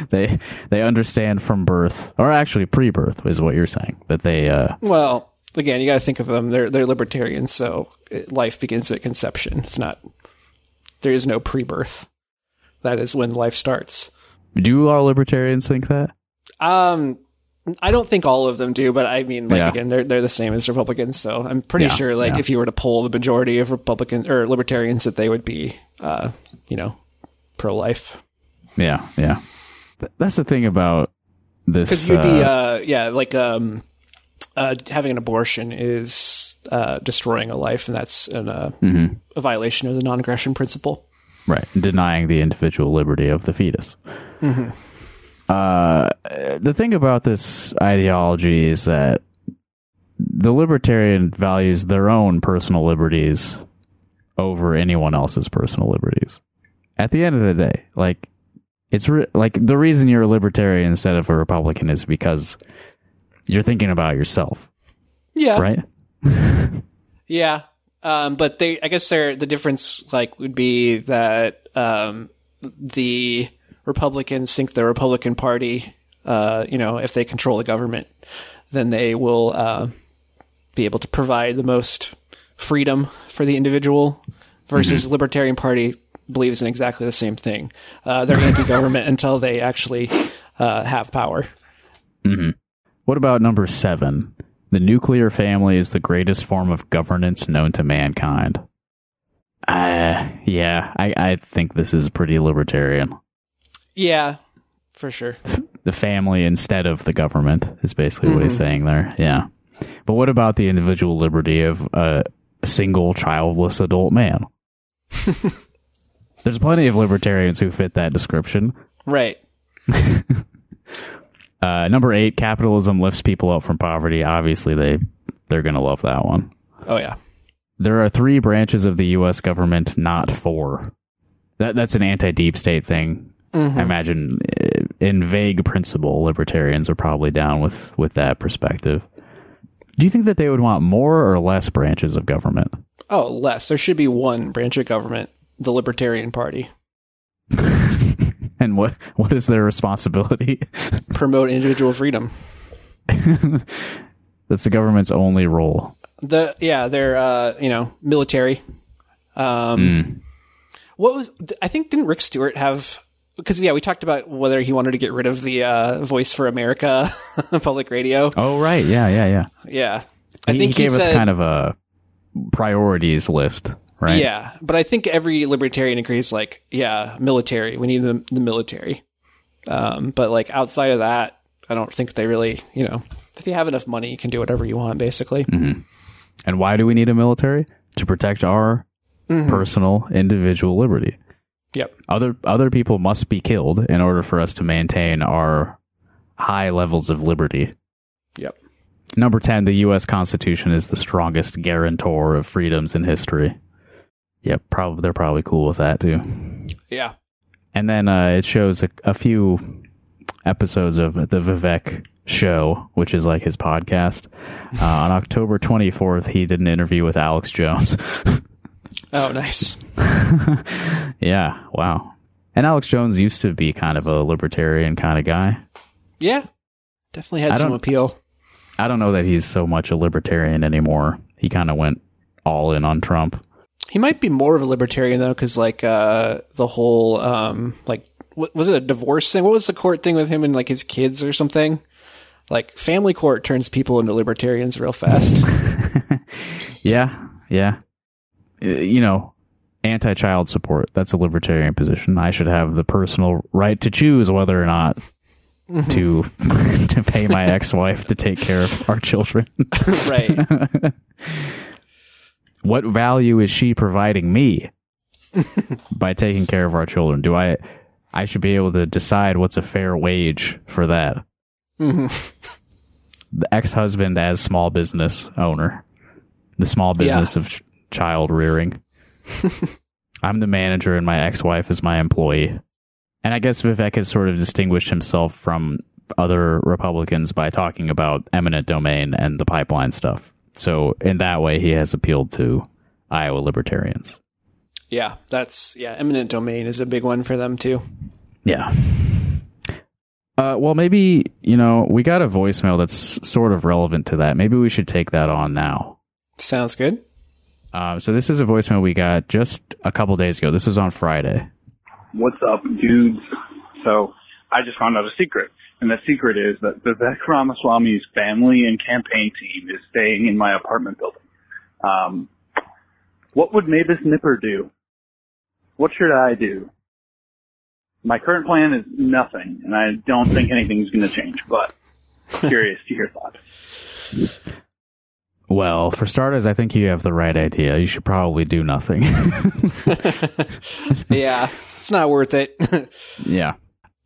(laughs) they they understand from birth or actually pre-birth is what you're saying that they uh Well, again, you got to think of them. They're, they're libertarians. So life begins at conception. It's not, there is no pre birth. That is when life starts. do all libertarians think that Um, I don't think all of them do, but I mean, like Yeah. again, they're they're the same as Republicans. So I'm pretty Yeah, sure, like, yeah. if you were to poll the majority of Republicans or Libertarians, that they would be, uh, you know, pro life. yeah yeah Th- that's the thing about this because you'd be uh, uh yeah like um uh having an abortion is uh destroying a life and that's an, uh, Mm-hmm. a violation of the non-aggression principle Right, denying the individual liberty of the fetus. Uh, the thing about this ideology is that the libertarian values their own personal liberties over anyone else's personal liberties. At the end of the day, like it's re- like the reason you're a libertarian instead of a Republican is because you're thinking about yourself. Yeah. right? (laughs) Yeah. Um, but they, I guess they're, the difference, like, would be that, um, the Republicans think the Republican Party, uh, you know, if they control the government, then they will, uh, be able to provide the most freedom for the individual versus the Libertarian Party believes in exactly the same thing. Uh, they're anti-government (laughs) until they actually, uh, have power. What about number seven? The nuclear family is the greatest form of governance known to mankind. Uh, yeah, I, I think this is pretty libertarian. Yeah, for sure. (laughs) The family instead of the government is basically what he's saying there. Yeah. But what about the individual liberty of a single childless adult man? (laughs) There's plenty of libertarians who fit that description. Right. (laughs) Uh, number eight, capitalism lifts people up from poverty. Obviously, they they're gonna love that one. Oh yeah. There are three branches of the U.S. government, not four. That that's an anti-deep state thing. I imagine, uh, in vague principle, libertarians are probably down with with that perspective. Do you think that they would want more or less branches of government? Oh, less. There should be one branch of government, the Libertarian Party. (laughs) And what what is their responsibility? (laughs) Promote individual freedom. (laughs) That's the government's only role. The yeah, they're uh, you know, military. Um What was I think didn't Rick Stewart have because yeah, we talked about whether he wanted to get rid of the uh, Voice for America public radio. Oh right, yeah, yeah, yeah. Yeah. I He, think he he, gave said us kind of a priorities list, right? Yeah, but I think every libertarian agrees like, yeah, military. We need the, the military. Um, but like outside of that, I don't think they really, you know, if you have enough money, you can do whatever you want, basically. And why do we need a military? To protect our personal individual liberty. Yep. Other other people must be killed in order for us to maintain our high levels of liberty. Yep. Number 10, the US Constitution is the strongest guarantor of freedoms in history. Yep, probably they're probably cool with that too. Yeah. And then uh, it shows a, a few episodes of the Vivek show, which is like his podcast. Uh, (laughs) on October 24th, he did an interview with Alex Jones. (laughs) Oh, nice. (laughs) yeah, wow. And Alex Jones used to be kind of a libertarian kind of guy. Yeah. Definitely had some appeal. I don't know that he's so much a libertarian anymore. He kind of went all in on Trump. He might be more of a libertarian though, because like uh, the whole um, like what, was it a divorce thing? What was the court thing with him and like his kids or something? Like family court turns people into libertarians real fast. (laughs) Yeah, yeah. Uh, You know, anti child support. That's a libertarian position. I should have the personal right to choose whether or not to (laughs) to pay my ex wife to take care of our children. (laughs) right. What value is she providing me (laughs) by taking care of our children? Do I I should be able to decide what's a fair wage for that. Mm-hmm. The ex-husband as small business owner, the small business of ch- child rearing. (laughs) I'm the manager and my ex-wife is my employee. And I guess Vivek has sort of distinguished himself from other Republicans by talking about eminent domain and the pipeline stuff. So in that way, he has appealed to Iowa libertarians. Yeah, that's yeah. Eminent domain is a big one for them too. Yeah. Uh, well, maybe you know we got a voicemail that's sort of relevant to that. Maybe we should take that on now. Sounds good. Uh, so this is a voicemail we got just a couple days ago. This was on Friday. What's up, dudes? So I just found out a secret. And the secret is that Vivek Ramaswamy's family and campaign team is staying in my apartment building. Um, what would Mavis Nipper do? What should I do? My current plan is nothing, and I don't think anything's going to change, but (laughs) curious to hear thoughts. Well, for starters, I think you have the right idea. You should probably do nothing. (laughs) Yeah, it's not worth it. (laughs) yeah.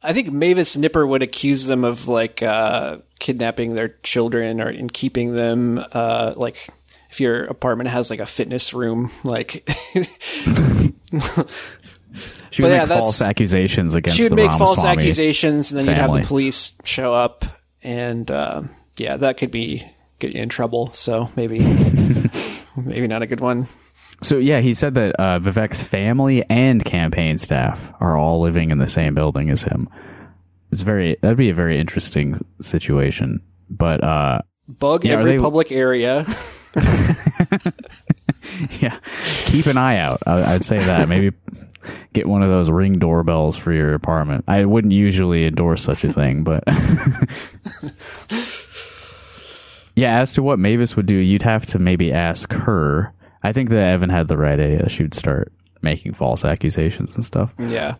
I think Mavis Nipper would accuse them of like uh, kidnapping their children or in keeping them uh, like if your apartment has like a fitness room like (laughs) she would yeah, make that's- false accusations against she would make false accusations and then you'd have the police show up and uh, yeah that could be get you in trouble. So maybe (laughs) maybe not a good one. So yeah, he said that uh, Vivek's family and campaign staff are all living in the same building as him. It's very that'd be a very interesting situation. But uh, Bug Yeah, every they- public area. (laughs) (laughs) yeah, keep an eye out. I, I'd say that maybe get one of those ring doorbells for your apartment. I wouldn't usually endorse such a thing, but (laughs) yeah. As to what Mavis would do, you'd have to maybe ask her. I think that Evan had the right idea. She would start making false accusations and stuff. yeah.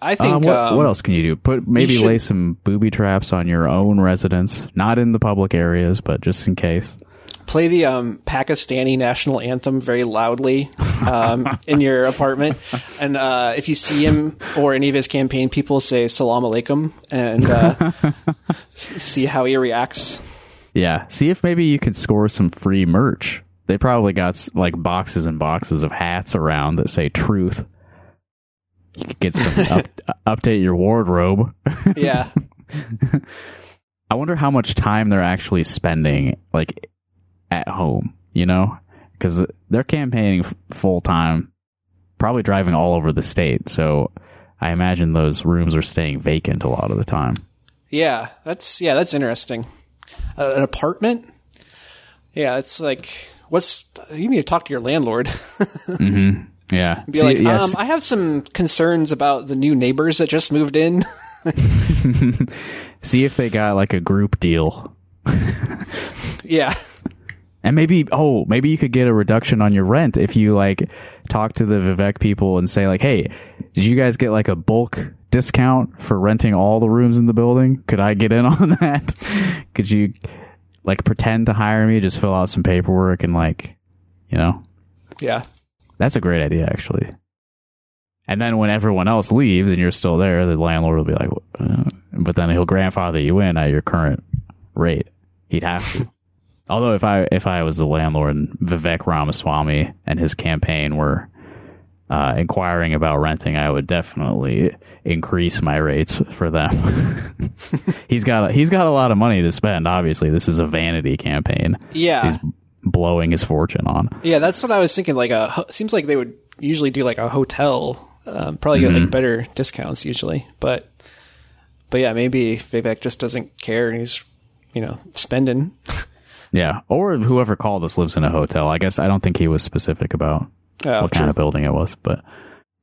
I think Uh, what, um, what else can you do? Put maybe should- lay some booby traps on your own residence, not in the public areas, but just in case. play the um, Pakistani national anthem very loudly um, (laughs) in your apartment, and uh, if you see him or any of his campaign people, say "Salam alaikum" and uh, (laughs) see how he reacts. Yeah, see if maybe you could score some free merch. They probably got like boxes and boxes of hats around that say "Truth." You could get some up, (laughs) update your wardrobe. Yeah, (laughs) I wonder how much time they're actually spending like at home. You know, because they're campaigning f- full time, probably driving all over the state. So I imagine those rooms are staying vacant a lot of the time. yeah, that's yeah, that's interesting. Uh, an apartment? Yeah, it's like what's you need to talk to your landlord. (laughs) Yeah, Be See, like, yes. um, I have some concerns about the new neighbors that just moved in. (laughs) see if they got like a group deal. yeah, And maybe, oh, maybe you could get a reduction on your rent if you like talk to the Vivek people and say like, hey, did you guys get like a bulk discount for renting all the rooms in the building? Could I get in (laughs) on that? could you like pretend to hire me, just fill out some paperwork and like, you know, yeah, that's a great idea actually. And then when everyone else leaves and you're still there, the landlord will be like, uh, but then he'll grandfather you in at your current rate. He'd have to. (laughs) Although if I if I was the landlord and Vivek Ramaswamy and his campaign were uh, inquiring about renting, I would definitely increase my rates for them. (laughs) he's got a, he's got a lot of money to spend. Obviously, this is a vanity campaign. yeah. He's blowing his fortune on. Yeah, that's what I was thinking. Like a seems like they would usually do like a hotel, um, probably get like better discounts usually. But but yeah, maybe Vivek just doesn't care and he's you know spending. (laughs) Yeah, or whoever called us lives in a hotel. I guess I don't think he was specific about Oh, what kind of building it was, but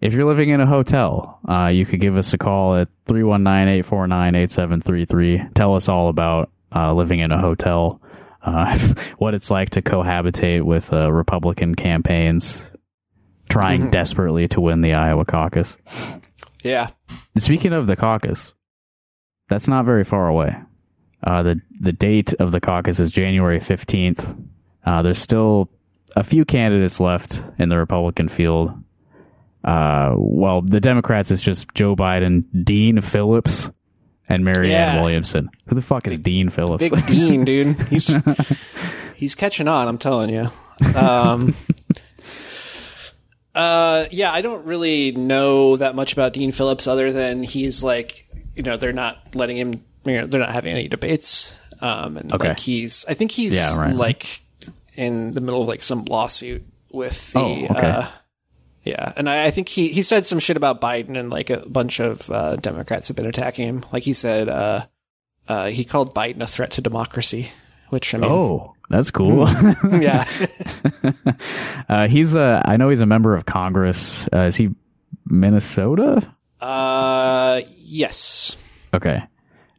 if you're living in a hotel, uh, you could give us a call at 319-849-8733. Tell us all about uh, living in a hotel, uh, (laughs) what it's like to cohabitate with uh, Republican campaigns trying desperately to win the Iowa caucus. Yeah, Speaking of the caucus, that's not very far away. Uh, the the date of the caucus is January fifteenth. Uh, there's still a few candidates left in the Republican field. Uh, well, the Democrats is just Joe Biden, Dean Phillips, and Marianne Yeah. Williamson. Who the fuck is Dean Phillips? Big (laughs) Dean, dude. He's he's catching on. I'm telling you. Um, (laughs) uh, yeah, I don't really know that much about Dean Phillips other than he's like, you know, they're not letting him. You know, they're not having any debates. Um, and Okay. like he's, I think he's Yeah, right. like in the middle of like some lawsuit with the. Oh, okay. uh, yeah, and I, I think he, he said some shit about Biden, and like a bunch of uh, Democrats have been attacking him. Like he said, uh, uh, he called Biden a threat to democracy, which I mean, oh, that's cool. yeah, (laughs) (laughs) uh, he's a. I know he's a member of Congress. Uh, is he Minnesota? uh, yes, Okay.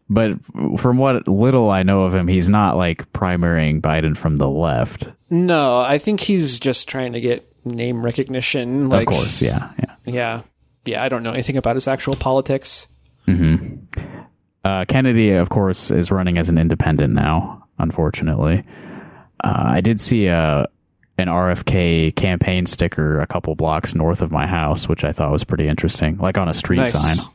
But from what little I know of him, he's not like primarying Biden from the left. no, I think he's just trying to get name recognition. Like, of course, yeah, yeah. yeah, yeah. I don't know anything about his actual politics. Uh, Kennedy, of course, is running as an independent now. Unfortunately, uh, I did see a an RFK campaign sticker a couple blocks north of my house, which I thought was pretty interesting, like on a street Nice. sign.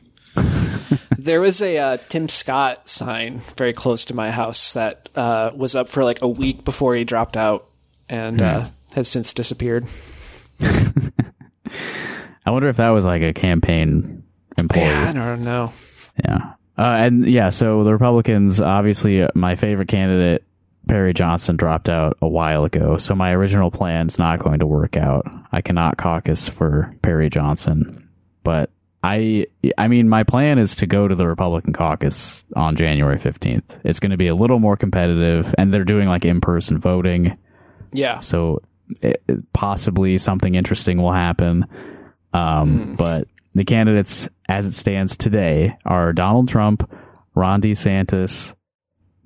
There was a uh, Tim Scott sign very close to my house that uh, was up for like a week before he dropped out, and uh, has since disappeared. (laughs) I wonder if that was like a campaign employee. Yeah, I don't know. Yeah. Uh, and yeah, so the Republicans, obviously, uh, my favorite candidate Perry Johnson dropped out a while ago, so my original plan's not going to work out. I cannot caucus for Perry Johnson, but I I mean my plan is to go to the Republican caucus on January 15th. It's going to be a little more competitive and they're doing like in-person voting. Yeah. So it, possibly something interesting will happen. Um, hmm. but the candidates as it stands today are Donald Trump, Ron DeSantis,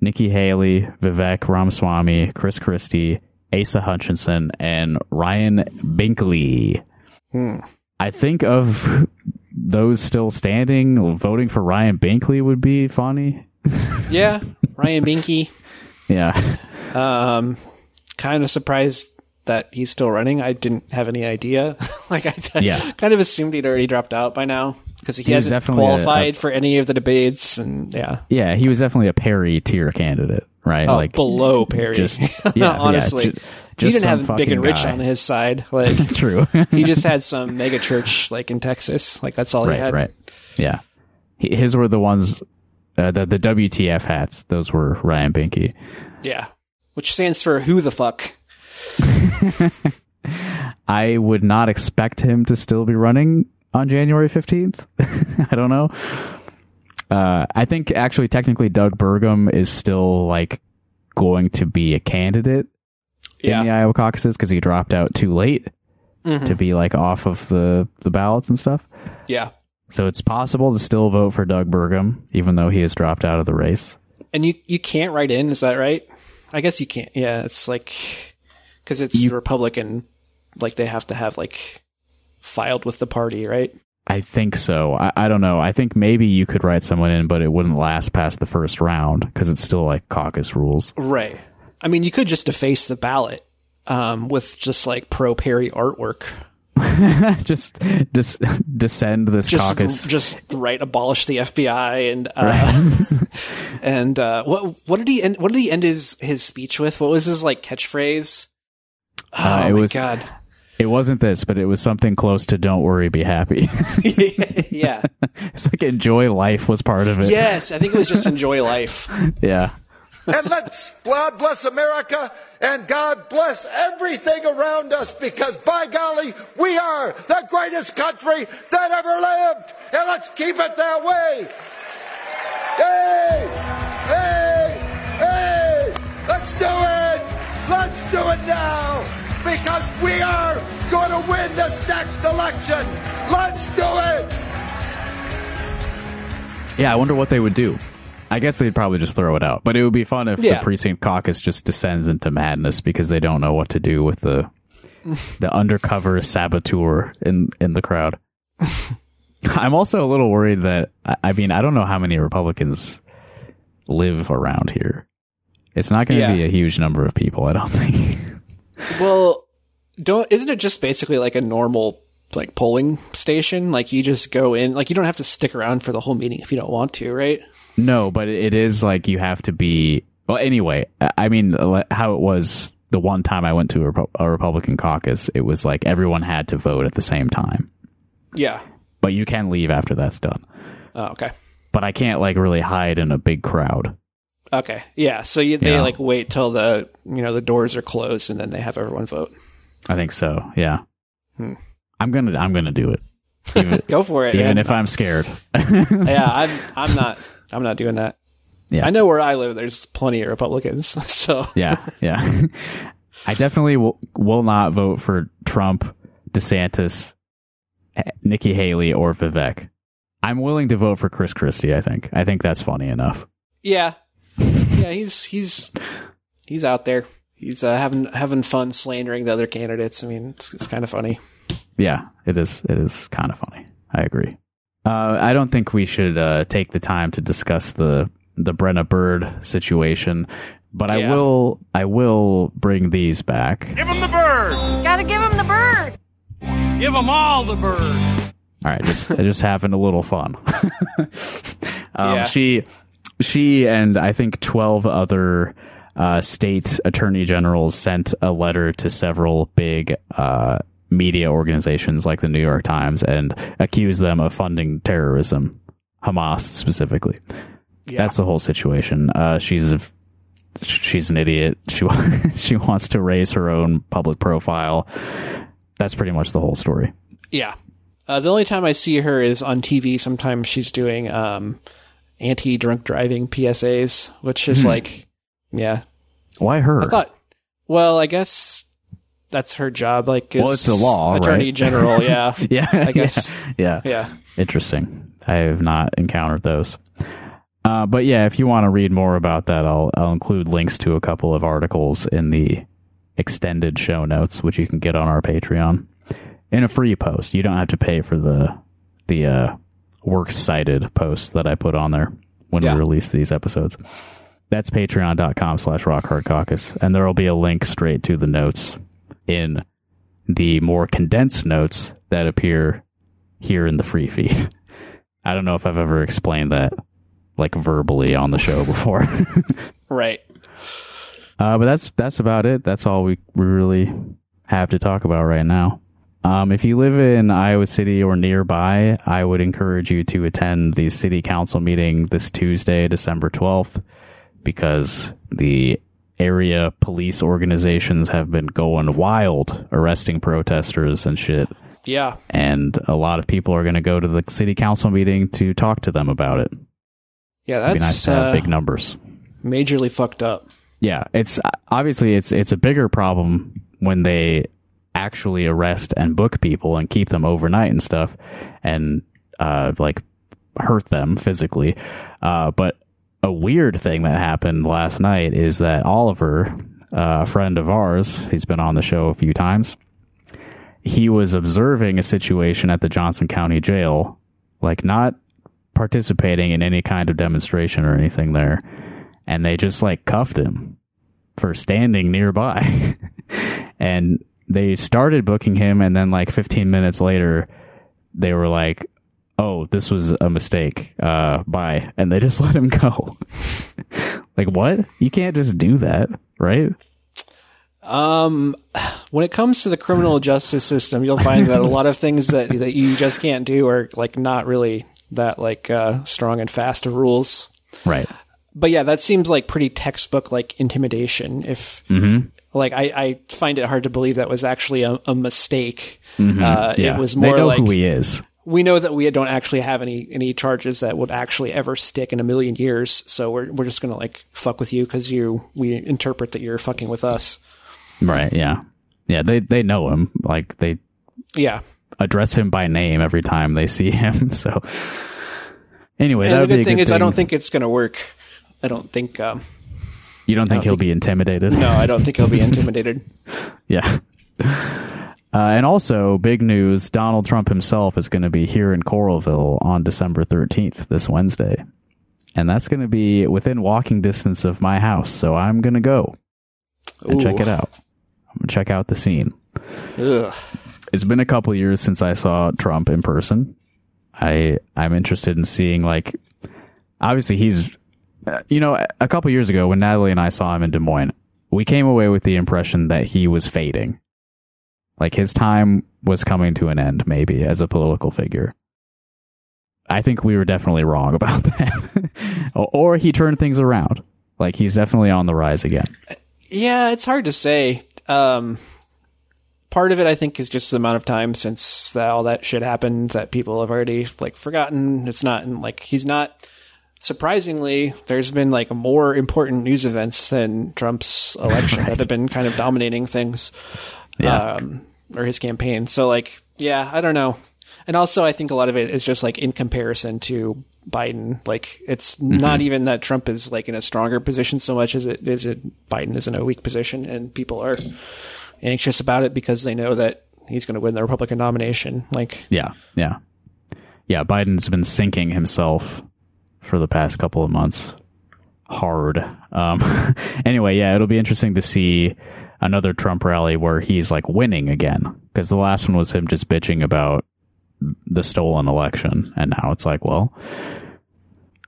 Nikki Haley, Vivek Ramaswamy, Chris Christie, Asa Hutchinson, and Ryan Binkley. Hmm. I think of those still standing, voting for Ryan Binkley would be funny. Yeah. (laughs) Ryan Binky. Yeah. Um, kind of surprised that he's still running. I didn't have any idea. (laughs) like I Yeah. kind of assumed he'd already dropped out by now because he He hasn't definitely a- qualified a- for any of the debates. And yeah, Yeah, he was definitely a Perry tier candidate, right? oh, below Perry. just- (laughs) yeah, honestly, yeah, ju- he didn't have Big and Rich guy. on his side. (laughs) Like True. he just had some mega church like in Texas. Like that's all he had. right. Yeah. He- His were the ones, uh, the, the WTF hats. Those were Ryan Binky. Yeah, which stands for who the fuck. (laughs) I would not expect him to still be running on January 15th. (laughs) I don't know. Uh, I think actually technically Doug Burgum is still like going to be a candidate Yeah. in the Iowa caucuses because he dropped out too late to be like off of the, the ballots and stuff. Yeah. So it's possible to still vote for Doug Burgum, even though he has dropped out of the race. And you you can't write in, is that right? I guess you can't. Yeah, it's like because it's Republican, like they have to have like filed with the party, right? I think so. I, I don't know. I think maybe you could write someone in, but it wouldn't last past the first round because it's still like caucus rules. Right. I mean, you could just deface the ballot um, with just like pro Perry artwork. (laughs) just dis- descend this Just caucus. just write abolish the FBI and uh, (laughs) and uh, what what did he end, what did he end his his speech with? What was his like catchphrase? Oh Uh, it my was- god! It wasn't this, but it was something close to "Don't worry, be happy." (laughs) (laughs) yeah. it's like "Enjoy life" was part of it. Yes, I think it was just enjoy life. (laughs) yeah. and let's God bless America and God bless everything around us because by golly, we are the greatest country that ever lived. And let's keep it that way. Hey, hey, hey, let's do it. Let's do it now because we are next election. Let's do it. Yeah, I wonder what they would do. I guess they'd probably just throw it out. But it would be fun if Yeah. the precinct caucus just descends into madness because they don't know what to do with the (laughs) the undercover saboteur in in the crowd. (laughs) I'm also a little worried that I- I mean I don't know how many Republicans live around here. It's not going to Yeah. be a huge number of people, I don't (laughs) think. Well, don't isn't it just basically like a normal like polling station? Like you just go in, like you don't have to stick around for the whole meeting if you don't want to, right? No, but it is like you have to be. Well, anyway, I mean, how it was the one time I went to a, a Republican caucus, it was like everyone had to vote at the same time. Yeah. But you can leave after that's done. Oh, okay. But I can't like really hide in a big crowd. Okay. Yeah. So you, they Yeah. like wait till the you know the doors are closed and then they have everyone vote. I think so. Yeah. Hmm. I'm gonna. I'm gonna do it. Even, (laughs) Go for it. even man. if I'm scared. (laughs) yeah, I'm (laughs) I'm not I'm not doing that. Yeah. I know where I live. There's plenty of Republicans, so yeah, yeah. I definitely will, will not vote for Trump, DeSantis, Nikki Haley, or Vivek. I'm willing to vote for Chris Christie. I think. I think that's funny enough. yeah, yeah. He's he's he's out there. He's uh, having having fun slandering the other candidates. I mean, it's, it's kind of funny. Yeah, it is. It is kind of funny. I agree. Uh, I don't think we should uh, take the time to discuss the the Brenna Bird situation, but I will. I will bring these back. Give him the bird. Gotta give him the bird. Give them all the bird. All right, just just having a little fun. (laughs) um, Yeah. She she and I think twelve other uh, state attorney generals sent a letter to several big uh, media organizations like the New York Times and accuse them of funding terrorism, Hamas specifically. Yeah. That's the whole situation. Uh, she's she's an idiot. She (laughs) she wants to raise her own public profile. That's pretty much the whole story. Yeah. Uh, the only time I see her is on TV. Sometimes she's doing um, anti drunk driving PSAs, which is Hmm. like, yeah. Why her? I thought, well, I guess that's her job. Like, Well, it's the law, attorney right? general. Yeah, (laughs) yeah, I guess. Yeah, Yeah. Interesting. I have not encountered those. Uh, but yeah, if you want to read more about that, I'll I'll include links to a couple of articles in the extended show notes, which you can get on our Patreon in a free post. You don't have to pay for the the uh, works cited posts that I put on there when Yeah. we release these episodes. That's patreon.com slash rock hard caucus. And there will be a link straight to the notes in the more condensed notes that appear here in the free feed. (laughs) I don't know if I've ever explained that like verbally on the show before. (laughs) Right. Uh, but that's that's about it. That's all we, we really have to talk about right now. Um, if you live in Iowa City or nearby, I would encourage you to attend the city council meeting this Tuesday, December 12th, because the area police organizations have been going wild arresting protesters and shit. Yeah. And a lot of people are going to go to the city council meeting to talk to them about it. Yeah. It'd be nice That's to have uh, big numbers. majorly fucked up. Yeah, it's obviously it's it's a bigger problem when they actually arrest and book people and keep them overnight and stuff, and uh, like hurt them physically. Uh, but a weird thing that happened last night is that Oliver, uh, a friend of ours, he's been on the show a few times. He was observing a situation at the Johnson County Jail, like not participating in any kind of demonstration or anything there and they just like cuffed him for standing nearby. (laughs) and they started booking him, and then like 15 minutes later, they were like, "Oh, this was a mistake. Uh, bye," and they just (laughs) let him go. like, what? You can't just do that, right? Um, when it comes to the criminal justice system, you'll find that a lot of things that that you just can't do are like not really that like uh, strong and fast of rules. Right. But yeah, that seems like pretty textbook like intimidation. If Mm-hmm. like I, I find it hard to believe that was actually a, a mistake. Mhm. Uh, Yeah. It was They more know like who he is. We know that we don't actually have any any charges that would actually ever stick in a million years. So we're we're just gonna like fuck with you because you we interpret that you're fucking with us. Right. Yeah. Yeah. They they know him. Like they Yeah. address him by name every time they see (laughs) him. So anyway, that and would the be a good thing good is, I don't think it's gonna work. I don't think. Um, you don't think don't he'll think- be intimidated. no, I don't think he'll be intimidated. (laughs) Yeah. Uh, and also, big news Donald Trump himself is going to be here in Coralville on December 13th, this Wednesday. And that's going to be within walking distance of my house. So I'm going to go and check it out. I'm going to check out the scene. Ugh. It's been a couple years since I saw Trump in person. I I'm interested in seeing like obviously he's uh, you know a couple years ago when Natalie and I saw him in Des Moines, we came away with the impression that he was fading. Like his time was coming to an end maybe as a political figure. I think we were definitely wrong (laughs) about that. or, he turned things around. Like he's definitely on the rise again. Yeah, it's hard to say. Um, part of it, I think, is just the amount of time since that, all that shit happened that people have already like forgotten. It's not like he's not. Surprisingly, there's been like more important news events than Trump's election that (laughs) have been kind of dominating things, Yeah. um, or his campaign. So, like, yeah, I don't know. And also, I think a lot of it is just like in comparison to Biden. Like, it's not even that Trump is like in a stronger position so much as it is it Biden is in a weak position, and people are anxious about it because they know that he's going to win the Republican nomination. Like, Yeah, yeah, yeah. Biden's been sinking himself for the past couple of months hard. Um, (laughs) anyway, yeah, it'll be interesting to see another Trump rally where he's like winning again because the last one was him just bitching about the stolen election, and now it's like, well,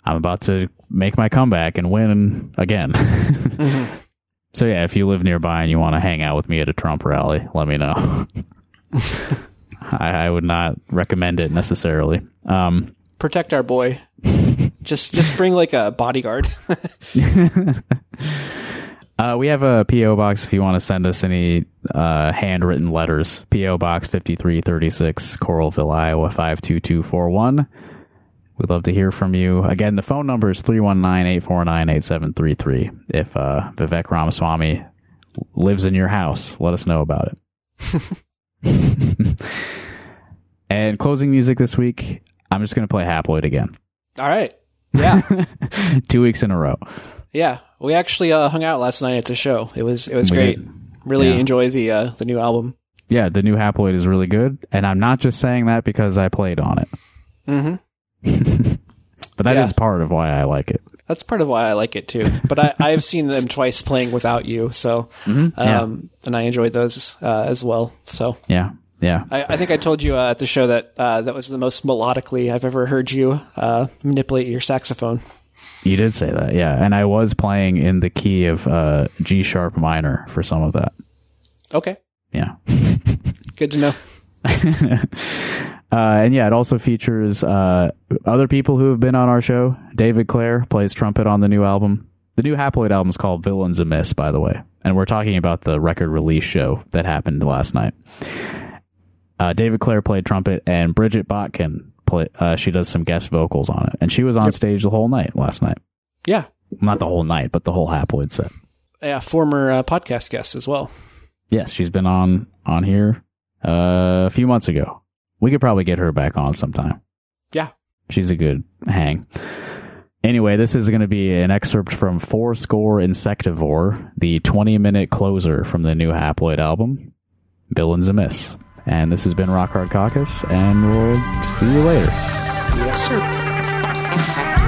I'm about to make my comeback and win again. (laughs) So yeah, if you live nearby and you want to hang out with me at a Trump rally, let me know. (laughs) I, I would not recommend it necessarily. Um, protect our boy. (laughs) just just bring like a bodyguard. Uh, we have a PO box if you want to send us any uh, handwritten letters. PO box fifty three thirty six, Coralville, Iowa five two two four one. We'd love to hear from you. Again, the phone number is 319-849-8733. If uh, Vivek Ramaswamy lives in your house, let us know about it. (laughs) and closing music this week, I'm just going to play Haploid again. All right. Yeah. (laughs) Two weeks in a row. Yeah. We actually uh, hung out last night at the show. It was it was We great. did. Really Yeah. enjoy the uh, the new album. Yeah, the new Haploid is really good. And I'm not just saying that because I played on it. Mm-hmm. (laughs) But that is Yeah. part of why I like it. That's part of why I like it too. (laughs) But I, I've seen them twice playing without you, so Mhm. Yeah. um, and I enjoyed those uh, as well. So Yeah. Yeah. I, I think I told you uh, at the show that uh, that was the most melodically I've ever heard you uh, manipulate your saxophone. You did say that, yeah. And I was playing in the key of uh, G sharp minor for some of that. Okay, Yeah. (laughs) good to know. Uh, and yeah, it also features uh, other people who have been on our show. David Clare plays trumpet on the new album. The new Haploid album is called Villains Amiss, by the way. And we're talking about the record release show that happened last night. Uh, David Clare played trumpet, and Bridget Botkin, play, uh, she does some guest vocals on it. And she was on stage the whole night last night. Yeah, Not the whole night, but the whole Haploid set. yeah, former uh, podcast guest as well. Yes, she's been on on here uh, a few months ago. We could probably get her back on sometime. Yeah, She's a good hang. Anyway, this is going to be an excerpt from Four Score Insectivore, the 20 minute closer from the new Haploid album, Villains Amiss. And this has been Rock Hard Caucus, and we'll see you later. yes, sir.